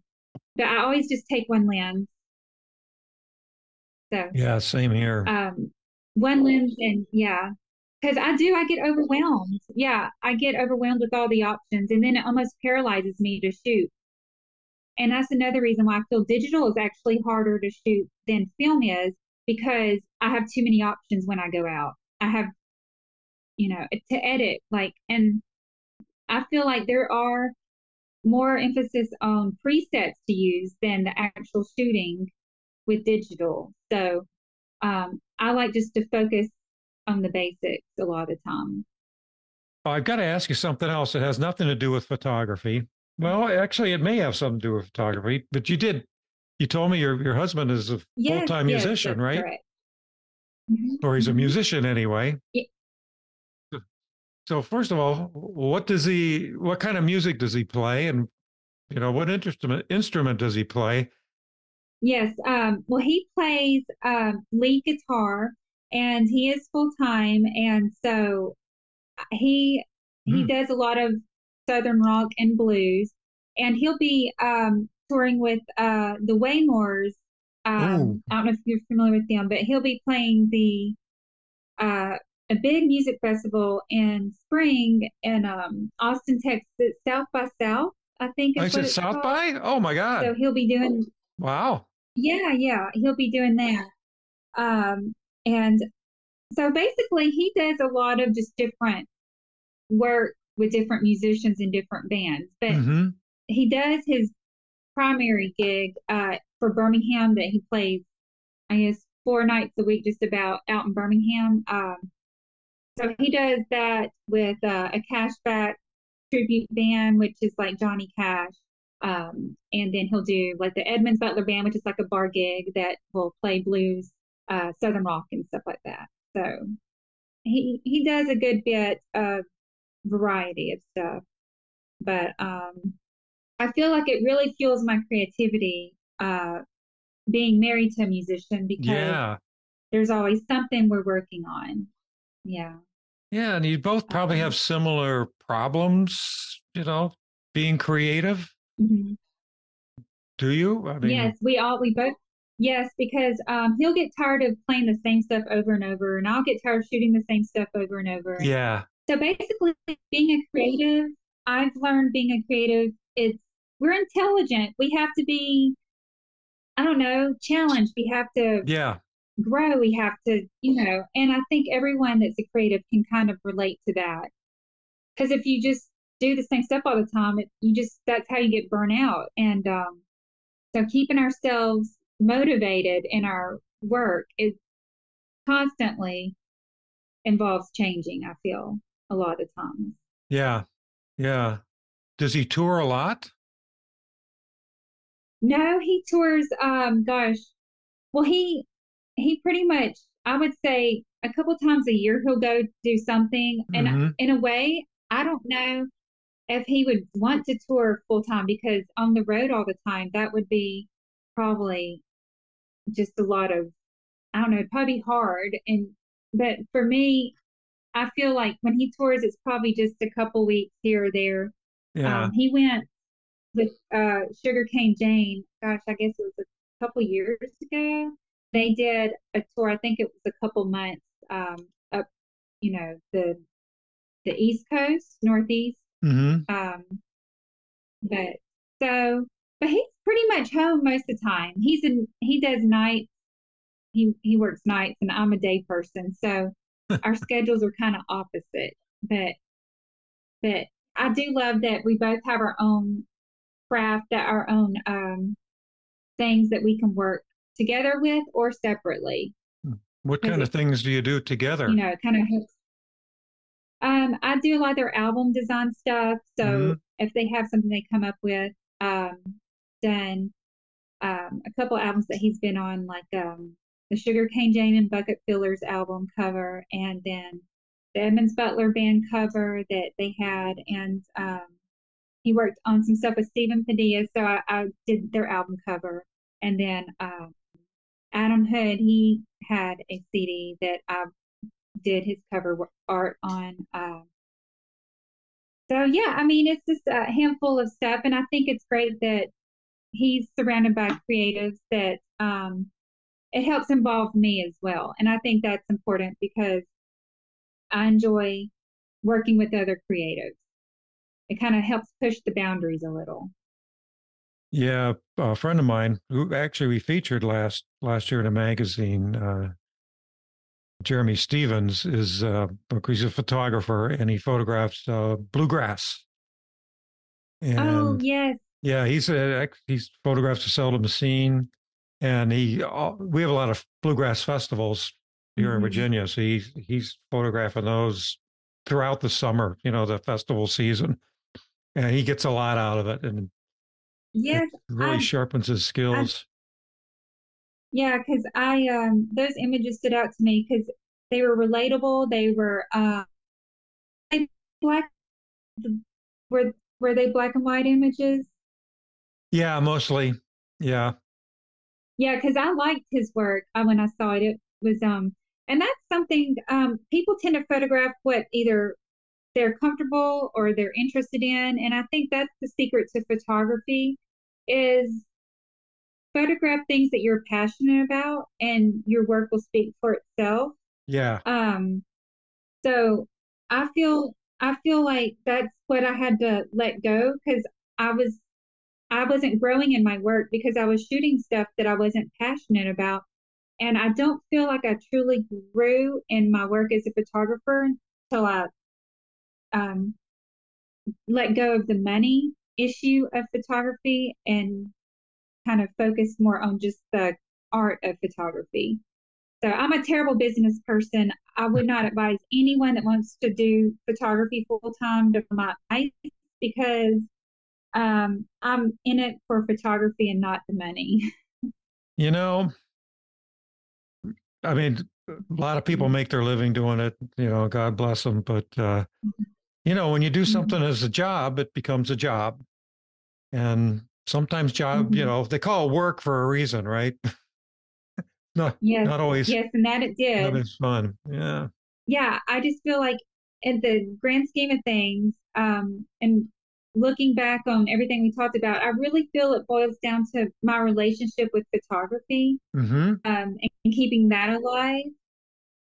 [SPEAKER 3] but I always just take one lens. So
[SPEAKER 2] yeah, same here.
[SPEAKER 3] Um, one lens and yeah, because I do I get overwhelmed. Yeah, I get overwhelmed with all the options, and then it almost paralyzes me to shoot. And that's another reason why I feel digital is actually harder to shoot than film is because I have too many options when I go out. I have, you know, to edit, like, and I feel like there are more emphasis on presets to use than the actual shooting with digital. So um, I like just to focus on the basics a lot of the time.
[SPEAKER 2] I've got to ask you something else that has nothing to do with photography. Well, actually, it may have something to do with photography, but you did you told me your your husband is a yes, full time yes, musician, right? Mm-hmm. Or he's a mm-hmm. musician anyway. Yeah. So first of all, what does he? What kind of music does he play, and you know what instrument instrument does he play?
[SPEAKER 3] Yes. Um, well, he plays um, lead guitar, and he is full time, and so uh, he he mm. does a lot of southern rock and blues, and he'll be um, touring with uh, the Waymores. Um, I don't know if you're familiar with them, but he'll be playing the uh, a big music festival in spring in um, Austin, Texas, South by South. I think
[SPEAKER 2] is, it South called. by. Oh my God!
[SPEAKER 3] So he'll be doing.
[SPEAKER 2] Wow.
[SPEAKER 3] Yeah, yeah, he'll be doing that. Um, and so basically, he does a lot of just different work with different musicians in different bands, but mm-hmm. he does his primary gig uh, for Birmingham that he plays, I guess, four nights a week, just about out in Birmingham. Um, so he does that with uh, a cashback tribute band, which is like Johnny Cash. Um, and then he'll do like the Edmonds Butler Band, which is like a bar gig that will play blues, uh, southern rock, and stuff like that. So he he does a good bit of variety of stuff. But um, I feel like it really fuels my creativity uh, being married to a musician because yeah. there's always something we're working on. Yeah.
[SPEAKER 2] Yeah, and you both probably um, have similar problems, you know, being creative. Mm-hmm. Do you?
[SPEAKER 3] I mean, yes, we all we both yes because um, he'll get tired of playing the same stuff over and over, and I'll get tired of shooting the same stuff over and over.
[SPEAKER 2] Yeah.
[SPEAKER 3] So basically, being a creative, I've learned being a creative. It's we're intelligent. We have to be, I don't know, challenged. We have to
[SPEAKER 2] yeah
[SPEAKER 3] grow. We have to, you know, and I think everyone that's a creative can kind of relate to that. because if you just do the same stuff all the time, it, you just that's how you get burnt out. And um, so keeping ourselves motivated in our work is constantly involves changing. I feel a lot of times.
[SPEAKER 2] Yeah, yeah. Does he tour a lot?
[SPEAKER 3] No, he tours. Um, gosh, well, he he pretty much. I would say a couple times a year he'll go do something, and mm-hmm. in a way, I don't know if he would want to tour full time because on the road all the time that would be probably just a lot of I don't know, probably hard. And but for me, I feel like when he tours, it's probably just a couple weeks here or there. Yeah. Um, he went with uh, Sugarcane Jane. Gosh, I guess it was a couple years ago. They did a tour. I think it was a couple months um, up, you know, the the East Coast, Northeast. Mm-hmm. Um, but so, but he's pretty much home most of the time. He's in. He does night He he works nights, and I'm a day person. So our schedules are kind of opposite. But but I do love that we both have our own craft, that our own um, things that we can work together with or separately.
[SPEAKER 2] Hmm. What kind of things do you do together?
[SPEAKER 3] You know, kind of Um, I do a lot of their album design stuff. So mm-hmm. if they have something they come up with, um, done um, a couple albums that he's been on, like um, the Sugarcane Jane and Bucket Fillers album cover, and then the Edmonds Butler band cover that they had, and um, he worked on some stuff with Stephen Padilla, so I, I did their album cover, and then um, Adam Hood, he had a CD that I did his cover art on. Um, so yeah, I mean, it's just a handful of stuff, and I think it's great that he's surrounded by creatives that um, it helps involve me as well. And I think that's important because I enjoy working with other creatives. It kind of helps push the boundaries a little.
[SPEAKER 2] Yeah, a friend of mine who actually we featured last last year in a magazine, uh, Jeremy Stevens, is uh, he's a photographer and he photographs uh, bluegrass.
[SPEAKER 3] Oh, and oh yes,
[SPEAKER 2] yeah, he's a he's photographs the seldom seen and he we have a lot of bluegrass festivals here mm-hmm. in Virginia, so he's he's photographing those throughout the summer, you know, the festival season, and he gets a lot out of it, and
[SPEAKER 3] yes,
[SPEAKER 2] really I, sharpens his skills. I,
[SPEAKER 3] yeah, because I um those images stood out to me because they were relatable. They were uh black. Were were they black and white images?
[SPEAKER 2] Yeah, mostly. Yeah.
[SPEAKER 3] Yeah, because I liked his work uh, when I saw it. It was um, and that's something um, people tend to photograph what either they're comfortable or they're interested in, and I think that's the secret to photography is photograph things that you're passionate about, and your work will speak for itself.
[SPEAKER 2] Yeah.
[SPEAKER 3] Um. So I feel I feel like that's what I had to let go because I was I wasn't growing in my work because I was shooting stuff that I wasn't passionate about. And I don't feel like I truly grew in my work as a photographer until I um, let go of the money issue of photography and kind of focused more on just the art of photography. So I'm a terrible business person. I would not advise anyone that wants to do photography full time to life because um, I'm in it for photography and not the money.
[SPEAKER 2] You know, I mean, a lot of people make their living doing it. You know, God bless them. But uh, mm-hmm. you know, when you do mm-hmm. something mm-hmm. as a job, it becomes a job, and sometimes job, mm-hmm. you know, they call it work for a reason, right? not yes. not always.
[SPEAKER 3] Yes, and that it did.
[SPEAKER 2] That is fun. Yeah.
[SPEAKER 3] Yeah, I just feel like in the grand scheme of things, um, and looking back on everything we talked about, I really feel it boils down to my relationship with photography mm-hmm. um, and keeping that alive.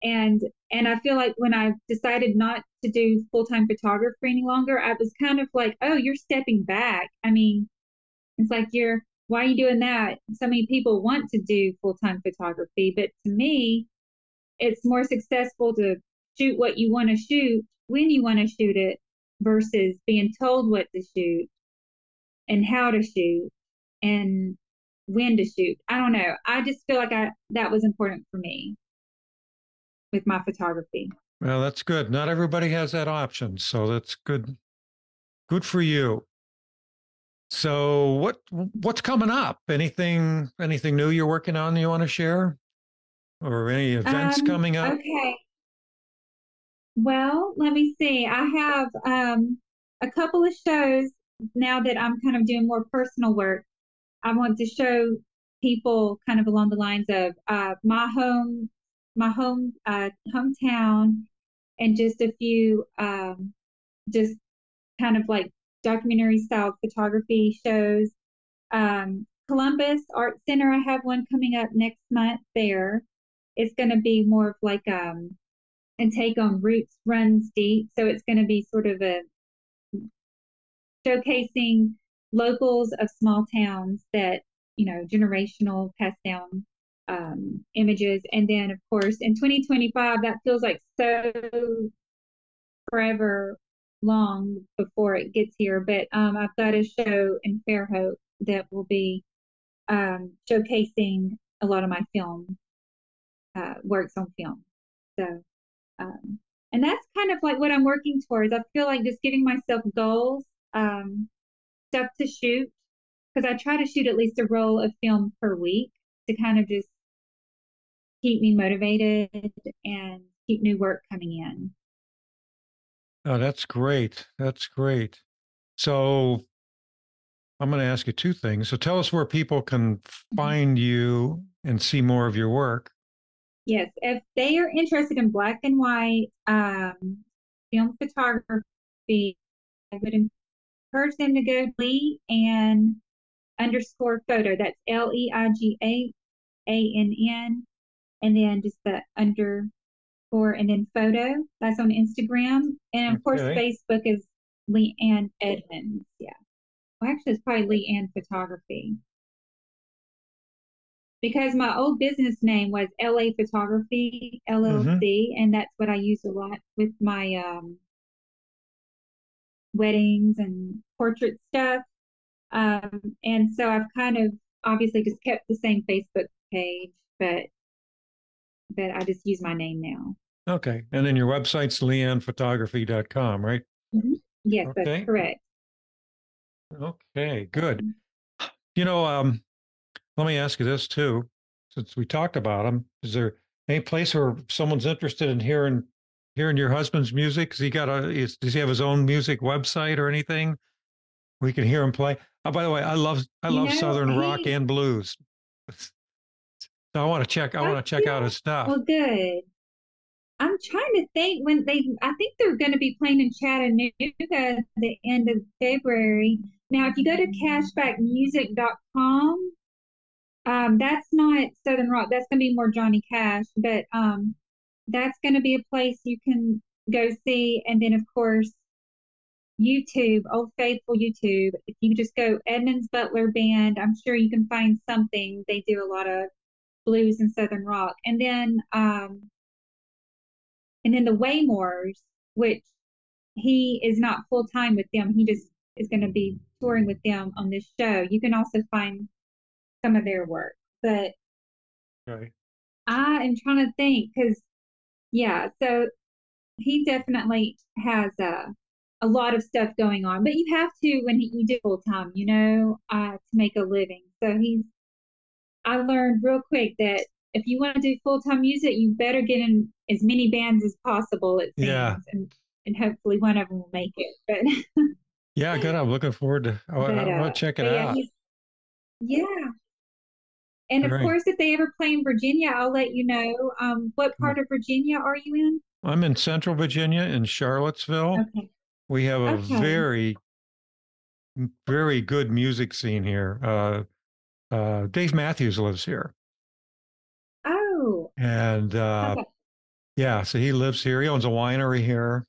[SPEAKER 3] And and I feel like when I decided not to do full time photography any longer, I was kind of like, oh, you're stepping back. I mean, it's like you're why are you doing that? So many people want to do full time photography, but to me, it's more successful to shoot what you want to shoot when you want to shoot it versus being told what to shoot and how to shoot and when to shoot. I don't know. I just feel like I that was important for me with my photography.
[SPEAKER 2] Well, that's good. Not everybody has that option, so that's good. Good for you. So, what what's coming up? Anything anything new you're working on you want to share, or any events
[SPEAKER 3] Um,
[SPEAKER 2] coming up?
[SPEAKER 3] Okay. Well, let me see. I have um, a couple of shows now that I'm kind of doing more personal work. I want to show people kind of along the lines of uh, my home, my home, uh, hometown, and just a few, um, just kind of like documentary style photography shows. Um, Columbus Art Center, I have one coming up next month there. It's going to be more of like um, and take on roots runs deep. So it's going to be sort of a showcasing locals of small towns that you know generational passed down um, images, and then of course in 2025 that feels like so forever long before it gets here. But um, I've got a show in Fairhope that will be um, showcasing a lot of my film uh, works on film. So um, and that's kind of like what I'm working towards. I feel like just giving myself goals, um, stuff to shoot, because I try to shoot at least a roll of film per week to kind of just keep me motivated and keep new work coming in.
[SPEAKER 2] Oh, that's great. That's great. So, I'm going to ask you two things. So, tell us where people can
[SPEAKER 3] Mm-hmm.
[SPEAKER 2] find you and see more of your work.
[SPEAKER 3] Yes, if they are interested in black and white um, film photography, I would encourage them to go Lee and underscore photo. That's L E I G A A N N, and then just the underscore and then photo. That's on Instagram, and of course Facebook is Lee Ann Edmonds. Yeah, well, actually, it's probably Lee Ann Photography because my old business name was LA Photography LLC, and that's what I use a lot with my um, weddings and portrait stuff. Um, and so I've kind of obviously just kept the same Facebook page, but but I just use my name now.
[SPEAKER 2] Okay. And then your website's leannephotography.com, right?
[SPEAKER 3] Yes,
[SPEAKER 2] Okay.
[SPEAKER 3] that's correct.
[SPEAKER 2] Okay, good. You know, um, let me ask you this too, since we talked about him. Is there any place where someone's interested in hearing hearing your husband's music? Has he got a? Is, does he have his own music website or anything? We can hear him play. Oh, by the way, I love I
[SPEAKER 3] You
[SPEAKER 2] love
[SPEAKER 3] know,
[SPEAKER 2] Southern rock and blues. So I want to check. I
[SPEAKER 3] Oh,
[SPEAKER 2] want to check out his stuff.
[SPEAKER 3] Well, good. I'm trying to think when they, I think they're going to be playing in Chattanooga at the end of February. Now, if you go to cashbackmusic.com, um, that's not Southern Rock. That's going to be more Johnny Cash, but um, that's going to be a place you can go see. And then, of course, YouTube, Old Faithful YouTube. If you just go Edmonds Butler Band, I'm sure you can find something. They do a lot of blues and southern rock and then um and then the waymores which he is not full time with them he just is going to be touring with them on this show you can also find some of their work but
[SPEAKER 2] Okay.
[SPEAKER 3] i am trying to think because yeah so he definitely has a a lot of stuff going on but you have to when he, you do full time you know uh to make a living so he's I learned real quick that if you want to do full time music, you better get in as many bands as possible. It seems,
[SPEAKER 2] Yeah.
[SPEAKER 3] and and hopefully one of them will make it. But
[SPEAKER 2] Yeah, good. I'm looking forward to. I,
[SPEAKER 3] but, uh,
[SPEAKER 2] to check it
[SPEAKER 3] yeah,
[SPEAKER 2] out.
[SPEAKER 3] yeah. And of
[SPEAKER 2] Great.
[SPEAKER 3] course, if they ever play in Virginia, I'll let you know. Um, what part of Virginia are you in?
[SPEAKER 2] I'm in Central Virginia in Charlottesville.
[SPEAKER 3] Okay.
[SPEAKER 2] We have a
[SPEAKER 3] Okay.
[SPEAKER 2] very, very good music scene here. Uh, uh, Dave Matthews lives here,
[SPEAKER 3] Oh,
[SPEAKER 2] and uh,
[SPEAKER 3] okay.
[SPEAKER 2] yeah, so he lives here. He owns a winery here,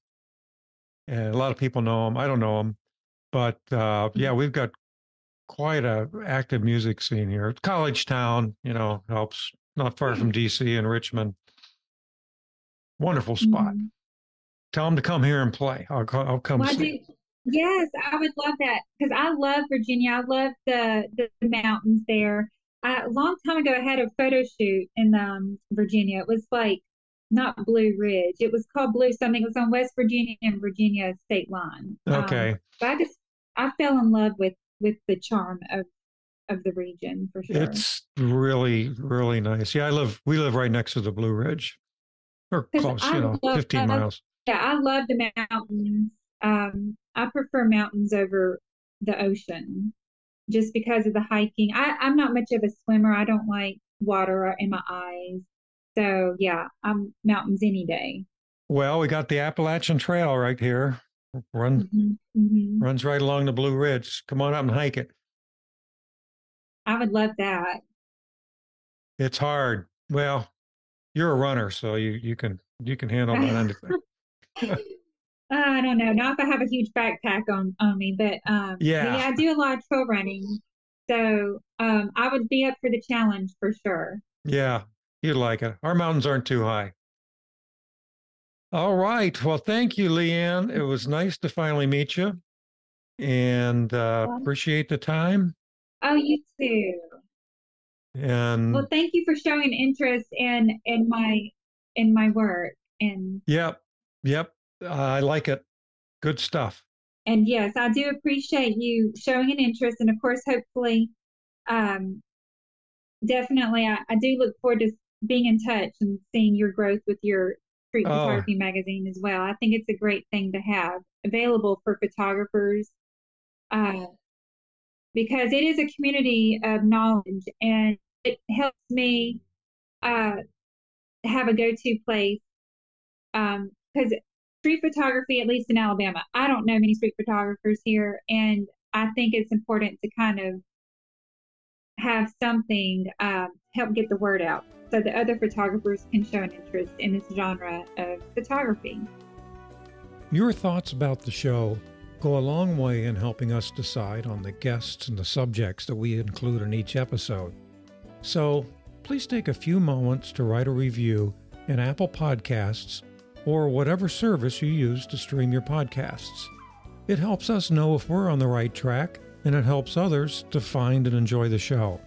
[SPEAKER 2] and a lot of people know him. I don't know him, but uh,
[SPEAKER 3] Mm-hmm.
[SPEAKER 2] yeah, we've got quite a active music scene here. College town, you know, helps. Not far from DC and Richmond. Wonderful spot.
[SPEAKER 3] Mhm.
[SPEAKER 2] Tell them to come here and play. I'll, I'll come well, see.
[SPEAKER 3] I yes, I would love that because I love Virginia. I love the, the mountains there. I, a long time ago, I had a photo shoot in um, Virginia. It was like not Blue Ridge. It was called Blue something. It was on West Virginia and Virginia state line.
[SPEAKER 2] Um, okay. Um,
[SPEAKER 3] but I just I fell in love with with the charm of of the region for sure.
[SPEAKER 2] It's really really nice. Yeah, I live. We live right next to the Blue Ridge, or close. I you know, love, fifteen miles.
[SPEAKER 3] Yeah, I love the mountains. Um, I prefer mountains over the ocean, just because of the hiking. I, I'm not much of a swimmer. I don't like water in my eyes. So yeah, I'm mountains any day.
[SPEAKER 2] Well, we got the Appalachian Trail right here. Run mm-hmm, mm-hmm. runs right along the Blue Ridge. Come on up and hike it.
[SPEAKER 3] I would love that.
[SPEAKER 2] It's hard. Well, you're a runner, so you you can you can handle that anything.
[SPEAKER 3] I don't know. Not if I have a huge backpack on on me, but um, yeah. yeah, I do a lot of trail running, so um, I would be up for the challenge for sure.
[SPEAKER 2] Yeah, you'd like it. Our mountains aren't too high. All right. Well, thank you, Leanne. It was nice to finally meet you and uh, appreciate the time.
[SPEAKER 3] Oh, you too.
[SPEAKER 2] And
[SPEAKER 3] well, thank you for showing interest in in my in my work. And
[SPEAKER 2] yep, yep, I like it. Good stuff.
[SPEAKER 3] And yes, I do appreciate you showing an interest, and of course, hopefully, um, definitely, I, I do look forward to being in touch and seeing your growth with your Street oh. Photography magazine as well. I think it's a great thing to have available for photographers uh, because it is a community of knowledge and it helps me uh, have a go-to place because um, street photography, at least in Alabama, I don't know many street photographers here, and I think it's important to kind of have something uh, help get the word out so that other photographers can show an interest in this genre of photography.
[SPEAKER 4] Your thoughts about the show go a long way in helping us decide on the guests and the subjects that we include in each episode. So please take a few moments to write a review in Apple Podcasts or whatever service you use to stream your podcasts. It helps us know if we're on the right track and it helps others to find and enjoy the show.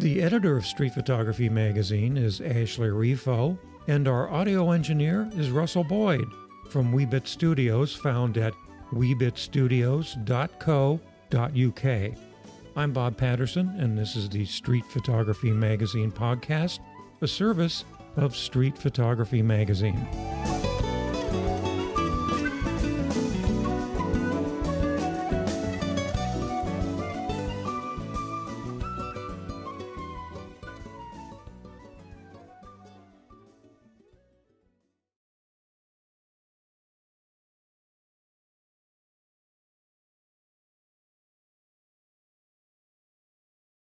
[SPEAKER 4] The editor of Street Photography magazine is Ashley Refo, and our audio engineer is Russell Boyd from Weebit Studios, found at weebitstudios.co.uk. I'm Bob Patterson, and this is the Street Photography Magazine podcast, a service of Street Photography Magazine.